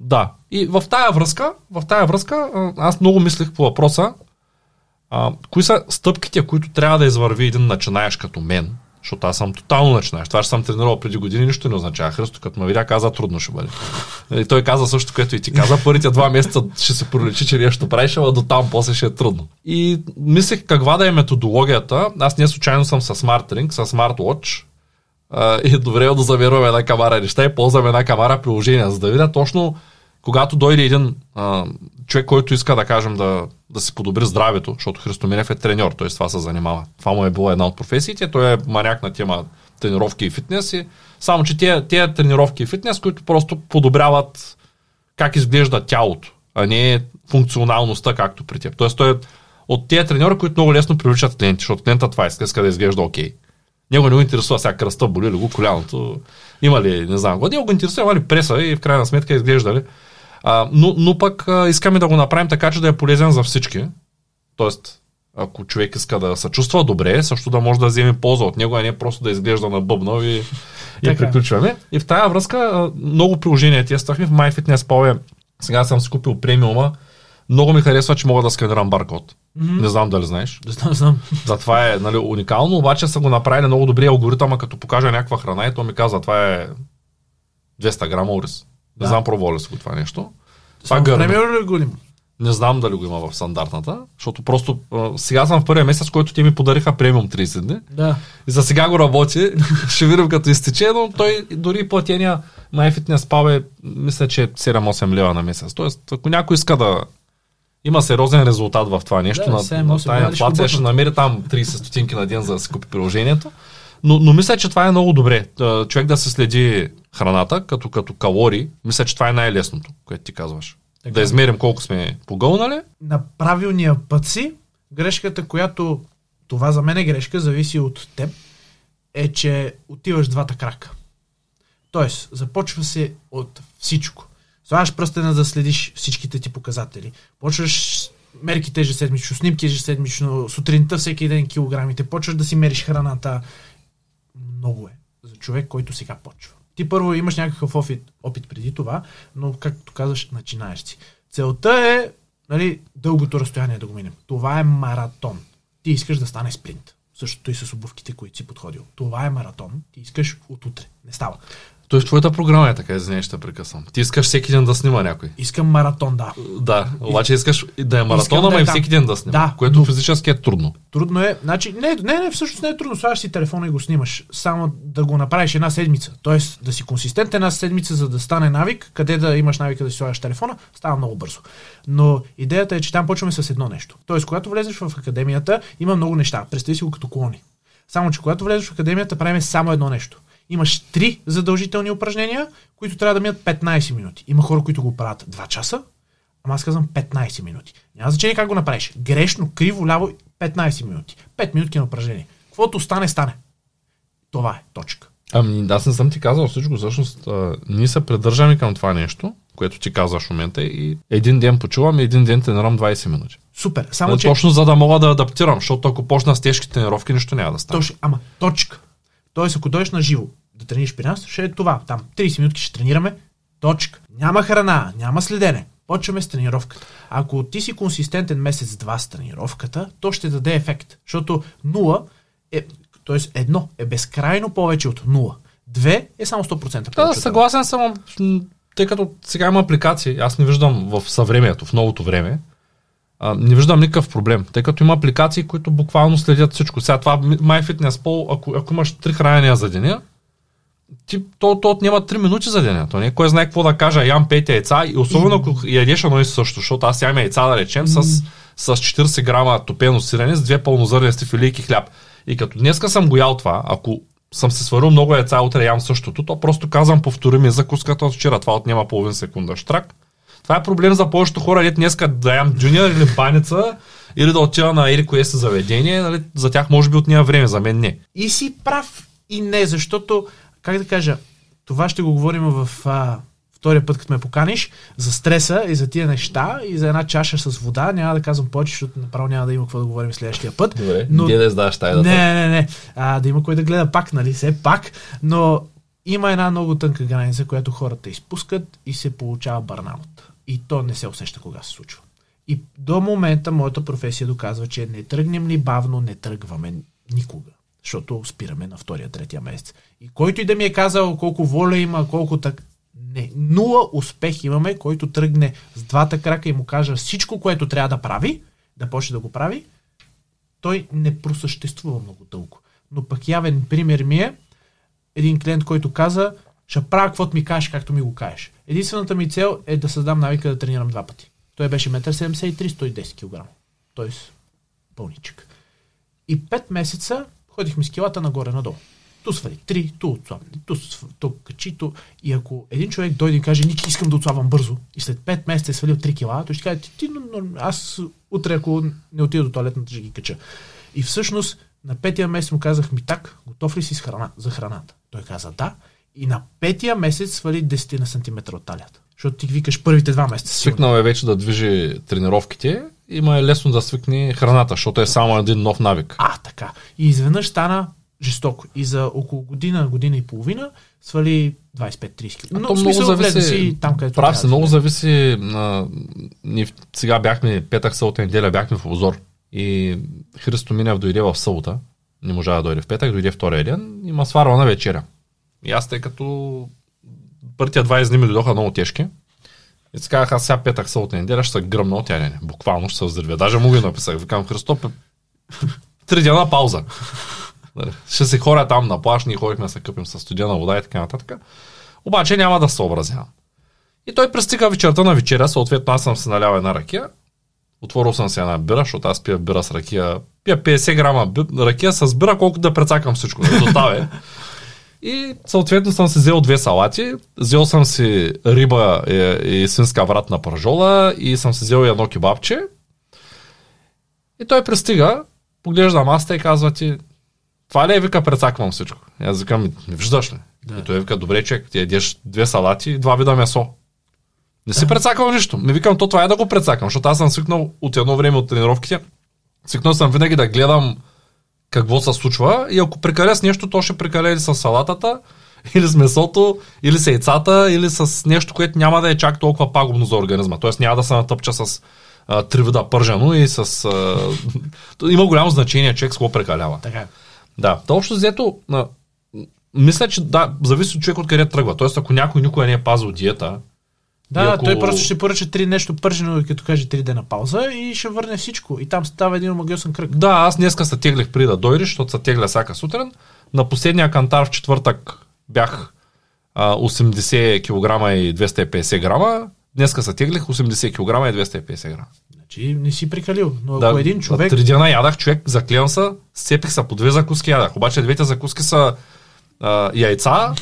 S1: Да. И в тая връзка, в тая връзка, аз много мислех по въпроса, а, кои са стъпките, които трябва да извърви един начинаеш като мен? Защото аз съм тотално начинаеш. Това, че съм тренирал преди години, нищо не означава. Христо, като ме видя, каза, трудно ще бъде. И той каза също, което и ти каза. Първите два месеца ще се проличи, че нещо правиш, а до там после ще е трудно. И мислех каква да е методологията. Аз не случайно съм с Smart Ring, с Smart Watch. и е добре да завирам една камара неща и ползвам една камара приложение, за да видя точно когато дойде един а, човек, който иска да кажем да, да си подобри здравето, защото Христо Минев е треньор, т.е. това се занимава. Това му е било една от професиите, той е маняк на тема тренировки и фитнес. И, само, че тези, тези тренировки и фитнес, които просто подобряват как изглежда тялото, а не функционалността, както при теб. Тоест той от тези треньори, които много лесно привличат клиенти, защото клиента това иска, иска да изглежда окей. Него не го интересува сега кръста, боли ли го коляното, има ли, не знам, него го интересува, има ли преса и в крайна сметка изглежда ли. А, но, но пък а, искаме да го направим така, че да е полезен за всички. Тоест, ако човек иска да се чувства добре, също да може да вземе полза от него, а не просто да изглежда на бъбно и, и приключваме. И в тази връзка много приложения тествахме в MyFitnessPal. Сега съм си купил премиума. Много ми харесва, че мога да сканирам баркод. Mm-hmm. Не знам дали знаеш.
S2: Да знам, знам.
S1: Затова е нали, уникално, обаче са го направили много добри алгоритъма, като покажа някаква храна и то ми казва, това е 200 грама ориз. Не да. знам пробвал ли си го това нещо.
S2: Това Премиум ли го има?
S1: Не знам дали го има в стандартната, защото просто а, сега съм в първия месец, който ти ми подариха премиум 30 дни.
S2: Да.
S1: И за сега го работи. Ще видим като изтече, но той дори платения MyFitnessPal е, мисля, че е 7-8 лева на месец. Тоест, ако някой иска да има сериозен резултат в това нещо,
S2: да,
S1: на, 7, на тази инфлация, ще намери там 30 стотинки на ден за да си купи приложението. Но, но мисля, че това е много добре. Човек да се следи храната като, като калории. Мисля, че това е най-лесното, което ти казваш. Така. Да измерим колко сме погълнали.
S2: На правилния път си, грешката, която това за мен е грешка, зависи от теб, е, че отиваш двата крака. Тоест, започва се от всичко. Слагаш пръстена да следиш всичките ти показатели. Почваш мерките ежеседмично, снимки ежеседмично, сутринта всеки ден килограмите, почваш да си мериш храната. Много е за човек, който сега почва. Ти първо имаш някакъв опит, опит преди това, но както казваш, начинаеш си. Целта е нали, дългото разстояние да го минем. Това е маратон. Ти искаш да стане спринт. Същото и с обувките, които си подходил. Това е маратон. Ти искаш от утре. Не става.
S1: Тоест, твоята програма е така, извиня, ще прекъсвам. Ти искаш всеки ден да снима някой.
S2: Искам маратон, да.
S1: Да, обаче искаш да е маратон, ама да е и всеки ден да снима. Да, което но... физически е трудно.
S2: Трудно е. Значи, не, не, не, всъщност не е трудно. Слагаш си телефона и го снимаш. Само да го направиш една седмица. Тоест, да си консистент една седмица, за да стане навик, къде да имаш навика да си слагаш телефона, става много бързо. Но идеята е, че там почваме с едно нещо. Тоест, когато влезеш в академията, има много неща. Представи си го като колони. Само, че когато влезеш в академията, правим само едно нещо имаш три задължителни упражнения, които трябва да минат 15 минути. Има хора, които го правят 2 часа, ама аз казвам 15 минути. Няма значение как го направиш. Грешно, криво, ляво, 15 минути. 5 минути на упражнение. Каквото стане, стане. Това е точка.
S1: Ами, аз не съм ти казал всичко. Всъщност, а, ние се придържаме към това нещо, което ти казваш в момента и един ден почувам и един ден тренирам 20 минути.
S2: Супер. Само,
S1: а,
S2: че...
S1: Точно за да мога да адаптирам, защото ако почна с тежки тренировки, нищо няма да стане.
S2: Точно, ама точка. Тоест, ако дойдеш на живо да тренираш при нас, ще е това. Там 30 минути ще тренираме. Точка. Няма храна, няма следене. Почваме с тренировката. Ако ти си консистентен месец-два с тренировката, то ще даде ефект. Защото 0 е, т.е. едно е безкрайно повече от 0. Две е само 100%
S1: повече. Да, съгласен съм, тъй като сега има апликации, аз не виждам в съвремието, в новото време, а, не виждам никакъв проблем, тъй като има апликации, които буквално следят всичко. Сега това MyFitnessPal, ако, ако имаш три хранения за деня, ти, то, то отнема 3 минути за деня. То не кой знае какво да кажа, ям 5 яйца и особено ако ядеш едно и също, защото аз ям яйца да речем с, с 40 грама топено сирене с две пълнозърнести филийки хляб. И като днеска съм го ял това, ако съм се сварил много яйца, утре ям същото, то просто казвам повтори ми закуската от вчера. Това отнема половин секунда штрак това е проблем за повечето хора, дете днеска да ям джуниор или баница, или да отида на или кое се заведение, нали, за тях може би отнема време, за мен не.
S2: И си прав и не, защото, как да кажа, това ще го говорим в а, втория път, като ме поканиш, за стреса и за тия неща и за една чаша с вода. Няма да казвам повече, защото направо няма да има какво да говорим следващия път.
S1: Добре, но... да издаваш тайната.
S2: Не, не, не. А, да има кой да гледа пак, нали? Все пак. Но има една много тънка граница, която хората изпускат и се получава бърнаут. И то не се усеща кога се случва. И до момента моята професия доказва, че не тръгнем ли бавно, не тръгваме никога. Защото спираме на втория, третия месец. И който и да ми е казал колко воля има, колко так... Не, нула успех имаме, който тръгне с двата крака и му кажа всичко, което трябва да прави, да почне да го прави, той не просъществува много дълго. Но пък явен пример ми е един клиент, който каза, ще правя каквото ми кажеш, както ми го кажеш. Единствената ми цел е да създам навика да тренирам два пъти. Той беше 1,73 110 кг. Тоест, пълничък. И 5 месеца ходихме с килата нагоре-надолу. ту свали три, ту отслабне, ту, ту качи, ту. И ако един човек дойде и каже, Ники, искам да отслабвам бързо, и след 5 месеца е свалил 3 кила, той ще каже, ти, ти, но, аз утре, ако не отида до туалетната, ще ги кача. И всъщност на петия месец му казах ми так, готов ли си с храна, за храната? Той каза да. И на петия месец свали 10 на сантиметра от талията. Защото ти викаш първите два месеца.
S1: Свикнал е вече да движи тренировките, има е лесно да свикне храната, защото е само един нов навик.
S2: А, така. И изведнъж стана жестоко. И за около година, година и половина свали 25-30 кг. Но в
S1: много
S2: смисъл, влезе
S1: зависи.
S2: си там, където
S1: Прав си,
S2: да
S1: много зависи. На... Ние сега бяхме петък, събота, неделя, бяхме в обзор. И Христо Минев дойде в събота. Не можа да дойде в петък, дойде втория ден. Има сварвана вечеря. И аз тъй като първите два дни ми дойдоха много тежки. И си казах, аз сега петък, събота, неделя ще се гръмна от ядене. Буквално ще се взривя. Даже му ги написах. Викам, Христо, пе- три дена пауза. Нали, Ще се хоря там на плаш, ние ходихме да се къпим с студена вода и така нататък. Обаче няма да се съобразявам. И той пристига вечерта на вечеря, съответно аз съм си налял една ракия, отворил съм си една бира, защото аз пия бира с ракия, пия 50 грама ракия с бира, колко да прецакам всичко, до таве. И съответно съм си взел две салати, взел съм си риба и, и свинска врат на пържола и съм си взел едно кебабче. И той пристига, поглежда масата и казва ти, това ли е, вика, прецаквам всичко. И аз викам, «Ми, не виждаш ли?
S2: Да.
S1: И той вика, добре, човек, ти ядеш две салати и два вида месо. Не си прецакал нищо. Не викам, то това е да го прецакам, защото аз съм свикнал от едно време от тренировките. Свикнал съм винаги да гледам какво се случва и ако прекаля с нещо, то ще прекаля или с салатата, или с месото, или с яйцата, или с нещо, което няма да е чак толкова пагубно за организма. Тоест няма да се натъпча с а, три вида пържено и с... А, има голямо значение човек с какво прекалява.
S2: Така. е.
S1: Да, то общо взето, а, мисля, че да, зависи от човек откъде тръгва. Тоест, ако някой никога не е пазил диета,
S2: Да,
S1: И ако-
S2: той просто ще поръча три нещо пържено, като каже три дена пауза и ще върне всичко. И там става един омагиосен кръг.
S1: Да, аз днеска се теглих при да дойдеш, защото се тегля всяка сутрин. На последния кантар в четвъртък бях а, 80 кг и 250 грама. Днеска се теглих 80 кг и 250 грама.
S2: Значи не си прикалил. Но
S1: Да,
S2: ако един човек...
S1: Три дена ядах, човек, заклевам се, сцепих се по две закуски ядах. Обаче двете закуски са а, яйца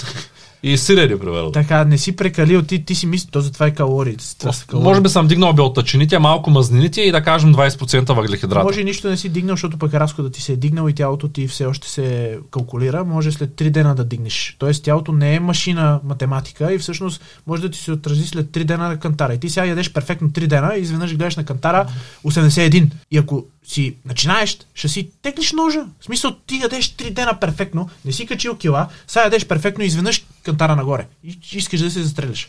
S1: и сиреди, примерно.
S2: Така, не си прекалил, ти, ти си мисли, то затова е калории. Това са калории.
S1: Може би съм дигнал белтъчините, малко мазнините и да кажем 20% въглехидрата.
S2: Може нищо не си дигнал, защото пък разходът ти се е дигнал и тялото ти все още се калкулира. Може след 3 дена да дигнеш. Тоест тялото не е машина математика и всъщност може да ти се отрази след 3 дена на кантара. И ти сега ядеш перфектно 3 дена и изведнъж гледаш на кантара 81. И ако си начинаеш, ще си теглиш ножа. В смисъл ти ядеш 3 дена перфектно, не си качил кила, сега ядеш перфектно и изведнъж кантара нагоре. И искаш да се застреляш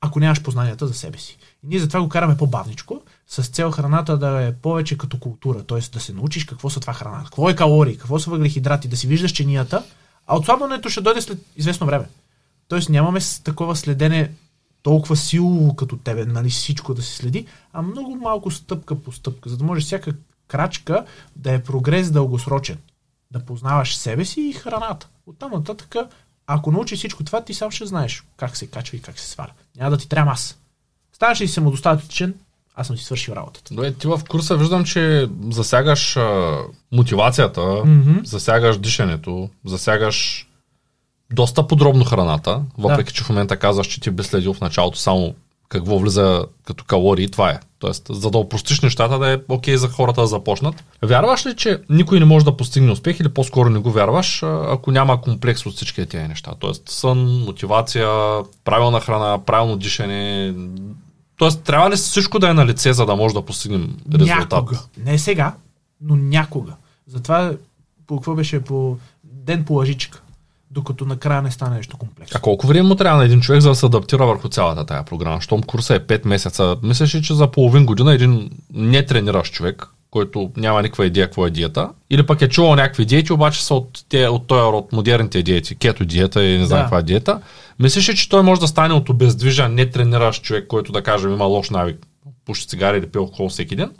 S2: ако нямаш познанията за себе си. И ние затова го караме по-бавничко, с цел храната да е повече като култура, т.е. да се научиш какво са това храна, какво е калории, какво са въглехидрати, да си виждаш чинията, а отслабването ще дойде след известно време. Тоест нямаме такова следене толкова силово като тебе, нали всичко да се следи, а много малко стъпка по стъпка, за да може всяка крачка да е прогрес дългосрочен. Да познаваш себе си и храната. Оттам нататък, ако научиш всичко това, ти сам ще знаеш как се качва и как се сваля. Няма да ти трябва аз. Станеш ли самодостатъчен, аз съм си свършил работата.
S1: Добре, ти в курса виждам, че засягаш а, мотивацията,
S2: Мгм.
S1: засягаш дишането, засягаш доста подробно храната, въпреки че в момента казваш, че ти би следил в началото само какво влиза като калории, това е. Тоест, за да опростиш нещата, да е окей за хората да започнат. Вярваш ли, че никой не може да постигне успех или по-скоро не го вярваш, ако няма комплекс от всички тези неща? Тоест, сън, мотивация, правилна храна, правилно дишане. Тоест, трябва ли всичко да е на лице, за да може да постигнем резултат?
S2: Някога. Не сега, но някога. Затова по какво беше по ден по лъжичка, докато накрая не стане нещо комплексно.
S1: А колко време му трябва на един човек, за да се адаптира върху цялата тая програма? Щом курса е 5 месеца, мислиш ли, че за половин година един не трениращ човек, който няма никаква идея какво е диета, или пък е чувал някакви диети, обаче са от, те, от този род, модерните диети, кето диета и не знам
S2: Да.
S1: каква диета, мислиш ли, че той може да стане от обездвижен, не трениращ човек, който да кажем има лош навик, пуши цигари или пие алкохол всеки ден,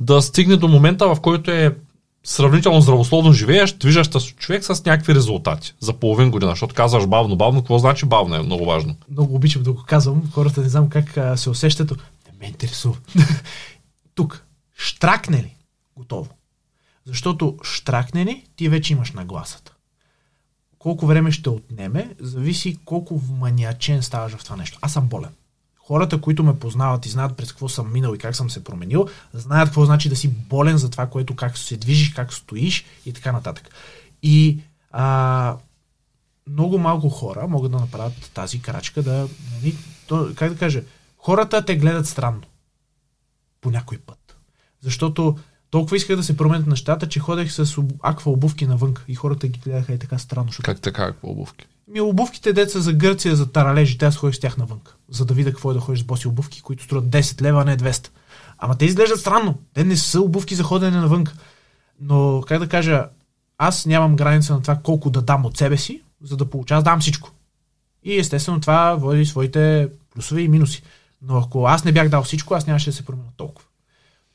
S1: да стигне до момента, в който е сравнително здравословно живееш, движещ се човек с някакви резултати за половин година, защото казваш бавно, бавно, какво значи бавно е много важно.
S2: Много обичам да го казвам. Хората не знам как а, се усещат. Не ме интересува. Тук. Штракне ли? Готово. Защото штракне ли, ти вече имаш нагласата. колко време ще отнеме, зависи колко маниачен ставаш в това нещо. Аз съм болен. Хората, които ме познават и знаят през какво съм минал и как съм се променил, знаят какво значи да си болен за това, което как се движиш, как стоиш и така нататък. И а, много малко хора могат да направят тази крачка да, нали, то, как да кажа, хората те гледат странно. По някой път. Защото толкова исках да се променят нещата, че ходех с аква обувки навън и хората ги гледаха и така странно. Защото...
S1: Как така, аква обувки?
S2: Ми обувките деца за Гърция, за таралежи, аз ходих с тях навън, за да видя какво е да ходиш с боси обувки, които струват 10 лева, а не 200. Ама те изглеждат странно. Те не са обувки за ходене навън. Но, как да кажа, аз нямам граница на това колко да дам от себе си, за да получавам, дам всичко. И естествено това води своите плюсове и минуси. Но ако аз не бях дал всичко, аз нямаше да се променя толкова.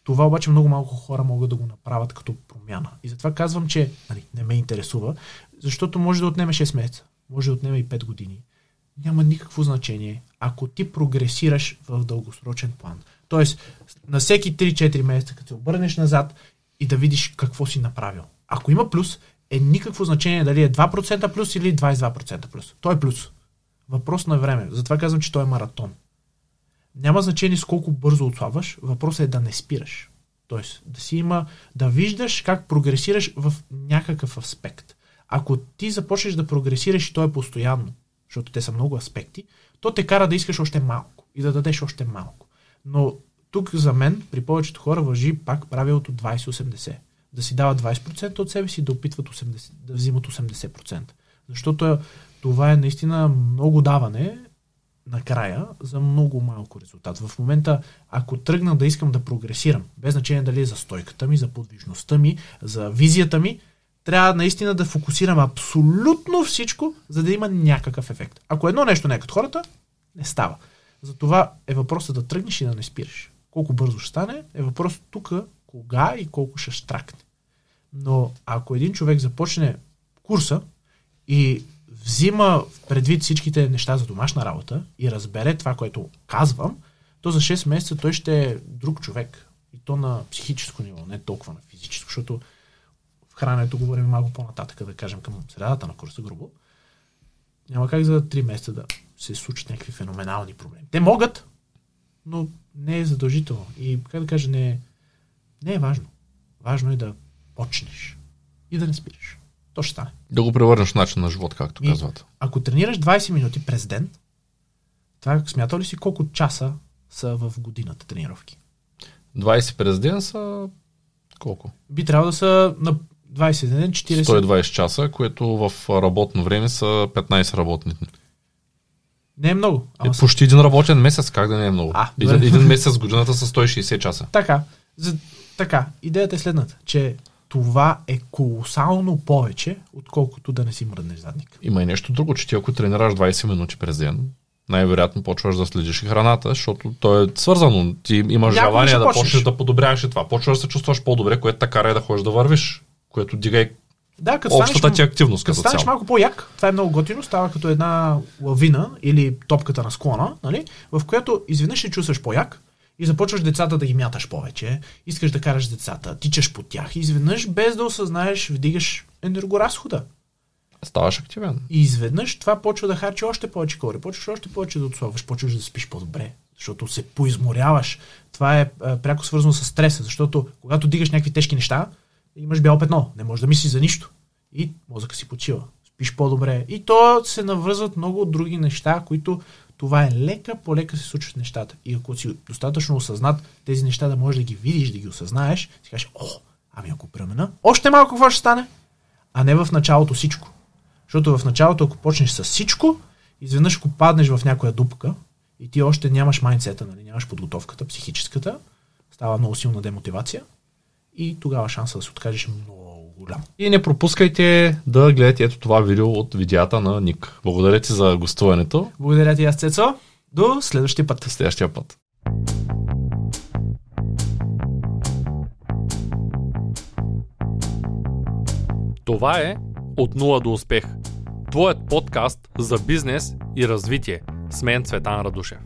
S2: Това обаче много малко хора могат да го направят като промяна. И затова казвам, че нали, не ме интересува, защото може да отнеме 6 месеца, може да отнеме и 5 години. Няма никакво значение, ако ти прогресираш в дългосрочен план. Тоест, на всеки 3-4 месеца, като се обърнеш назад и да видиш какво си направил. Ако има плюс, е никакво значение дали е 2% плюс или 22% плюс. Той е плюс. Въпрос на време. Затова казвам, че той е маратон. Няма значение с колко бързо отслабваш, въпросът е да не спираш. Тоест, да си има, да виждаш как прогресираш в някакъв аспект. Ако ти започнеш да прогресираш и то е постоянно, защото те са много аспекти, то те кара да искаш още малко и да дадеш още малко. Но тук за мен, при повечето хора, въжи пак правилото 20-80. Да си дават 20% от себе си, да опитват 80, да взимат 80%. Защото това е наистина много даване накрая за много малко резултат. В момента, ако тръгна да искам да прогресирам, без значение дали е за стойката ми, за подвижността ми, за визията ми, трябва наистина да фокусирам абсолютно всичко, за да има някакъв ефект. Ако едно нещо не е като хората, не става. Затова е въпросът да тръгнеш и да не спираш. Колко бързо ще стане, е въпрос тук кога и колко ще штракне. Но ако един човек започне курса и взима предвид всичките неща за домашна работа и разбере това, което казвам, то за 6 месеца той ще е друг човек. И то на психическо ниво, не толкова на физическо, защото в храненето говорим малко по-нататък, да кажем към средата на курса, грубо. Няма как за 3 месеца да се случат някакви феноменални проблеми. Те могат, но не е задължително. И, как да кажа, не е, не е важно. Важно е да почнеш и да не спираш. То ще стане.
S1: Да го превърнеш в начин на живот, както
S2: И
S1: казват.
S2: Ако тренираш 20 минути през ден, това смятал ли си колко часа са в годината тренировки?
S1: 20 през ден са колко?
S2: Би трябвало да са на 20 ден 40.
S1: 120 часа, което в работно време са 15 работни дни.
S2: Не е много.
S1: Е,
S2: Ама са...
S1: почти един работен месец, как да не е много?
S2: А,
S1: един, един месец годината са 160 часа.
S2: Така. За... Така. Идеята е следната, че това е колосално повече, отколкото да не си мръднеш задник.
S1: Има и нещо друго, че ти ако тренираш 20 минути през ден, най-вероятно почваш да следиш и храната, защото то е свързано. Ти имаш
S2: Някога
S1: желание да
S2: почнеш.
S1: да подобряваш и това. Почваш да се чувстваш по-добре, което така кара и да ходиш да вървиш, което и
S2: Да, като
S1: общата
S2: станеш,
S1: ти активност
S2: като
S1: като
S2: станеш малко по-як, това е много готино, става като една лавина или топката на склона, нали? в която изведнъж се чувстваш по-як и започваш децата да ги мяташ повече, искаш да караш децата, тичаш по тях и изведнъж без да осъзнаеш вдигаш енергоразхода.
S1: Ставаш активен.
S2: И изведнъж това почва да харчи още повече калории, почваш още повече да отслабваш, почваш да спиш по-добре, защото се поизморяваш. Това е а, пряко свързано с стреса, защото когато дигаш някакви тежки неща, имаш бяло петно, не можеш да мислиш за нищо. И мозъка си почива, спиш по-добре. И то се навързват много други неща, които това е лека по лека се случват нещата. И ако си достатъчно осъзнат тези неща да можеш да ги видиш, да ги осъзнаеш, си кажеш, о, ами ако премена, още малко какво ще стане? А не в началото всичко. Защото в началото, ако почнеш с всичко, изведнъж ако паднеш в някоя дупка и ти още нямаш майндсета, нали, нямаш подготовката, психическата, става много силна демотивация и тогава шанса да се откажеш е много голям.
S1: И не пропускайте да гледате ето това видео от видеята на Ник. Благодаря ти за гостуването.
S2: Благодаря ти, аз Цецо. До следващия път.
S1: Следващия път. Това е От нула до успех. Твоят подкаст за бизнес и развитие. С мен Цветан Радушев.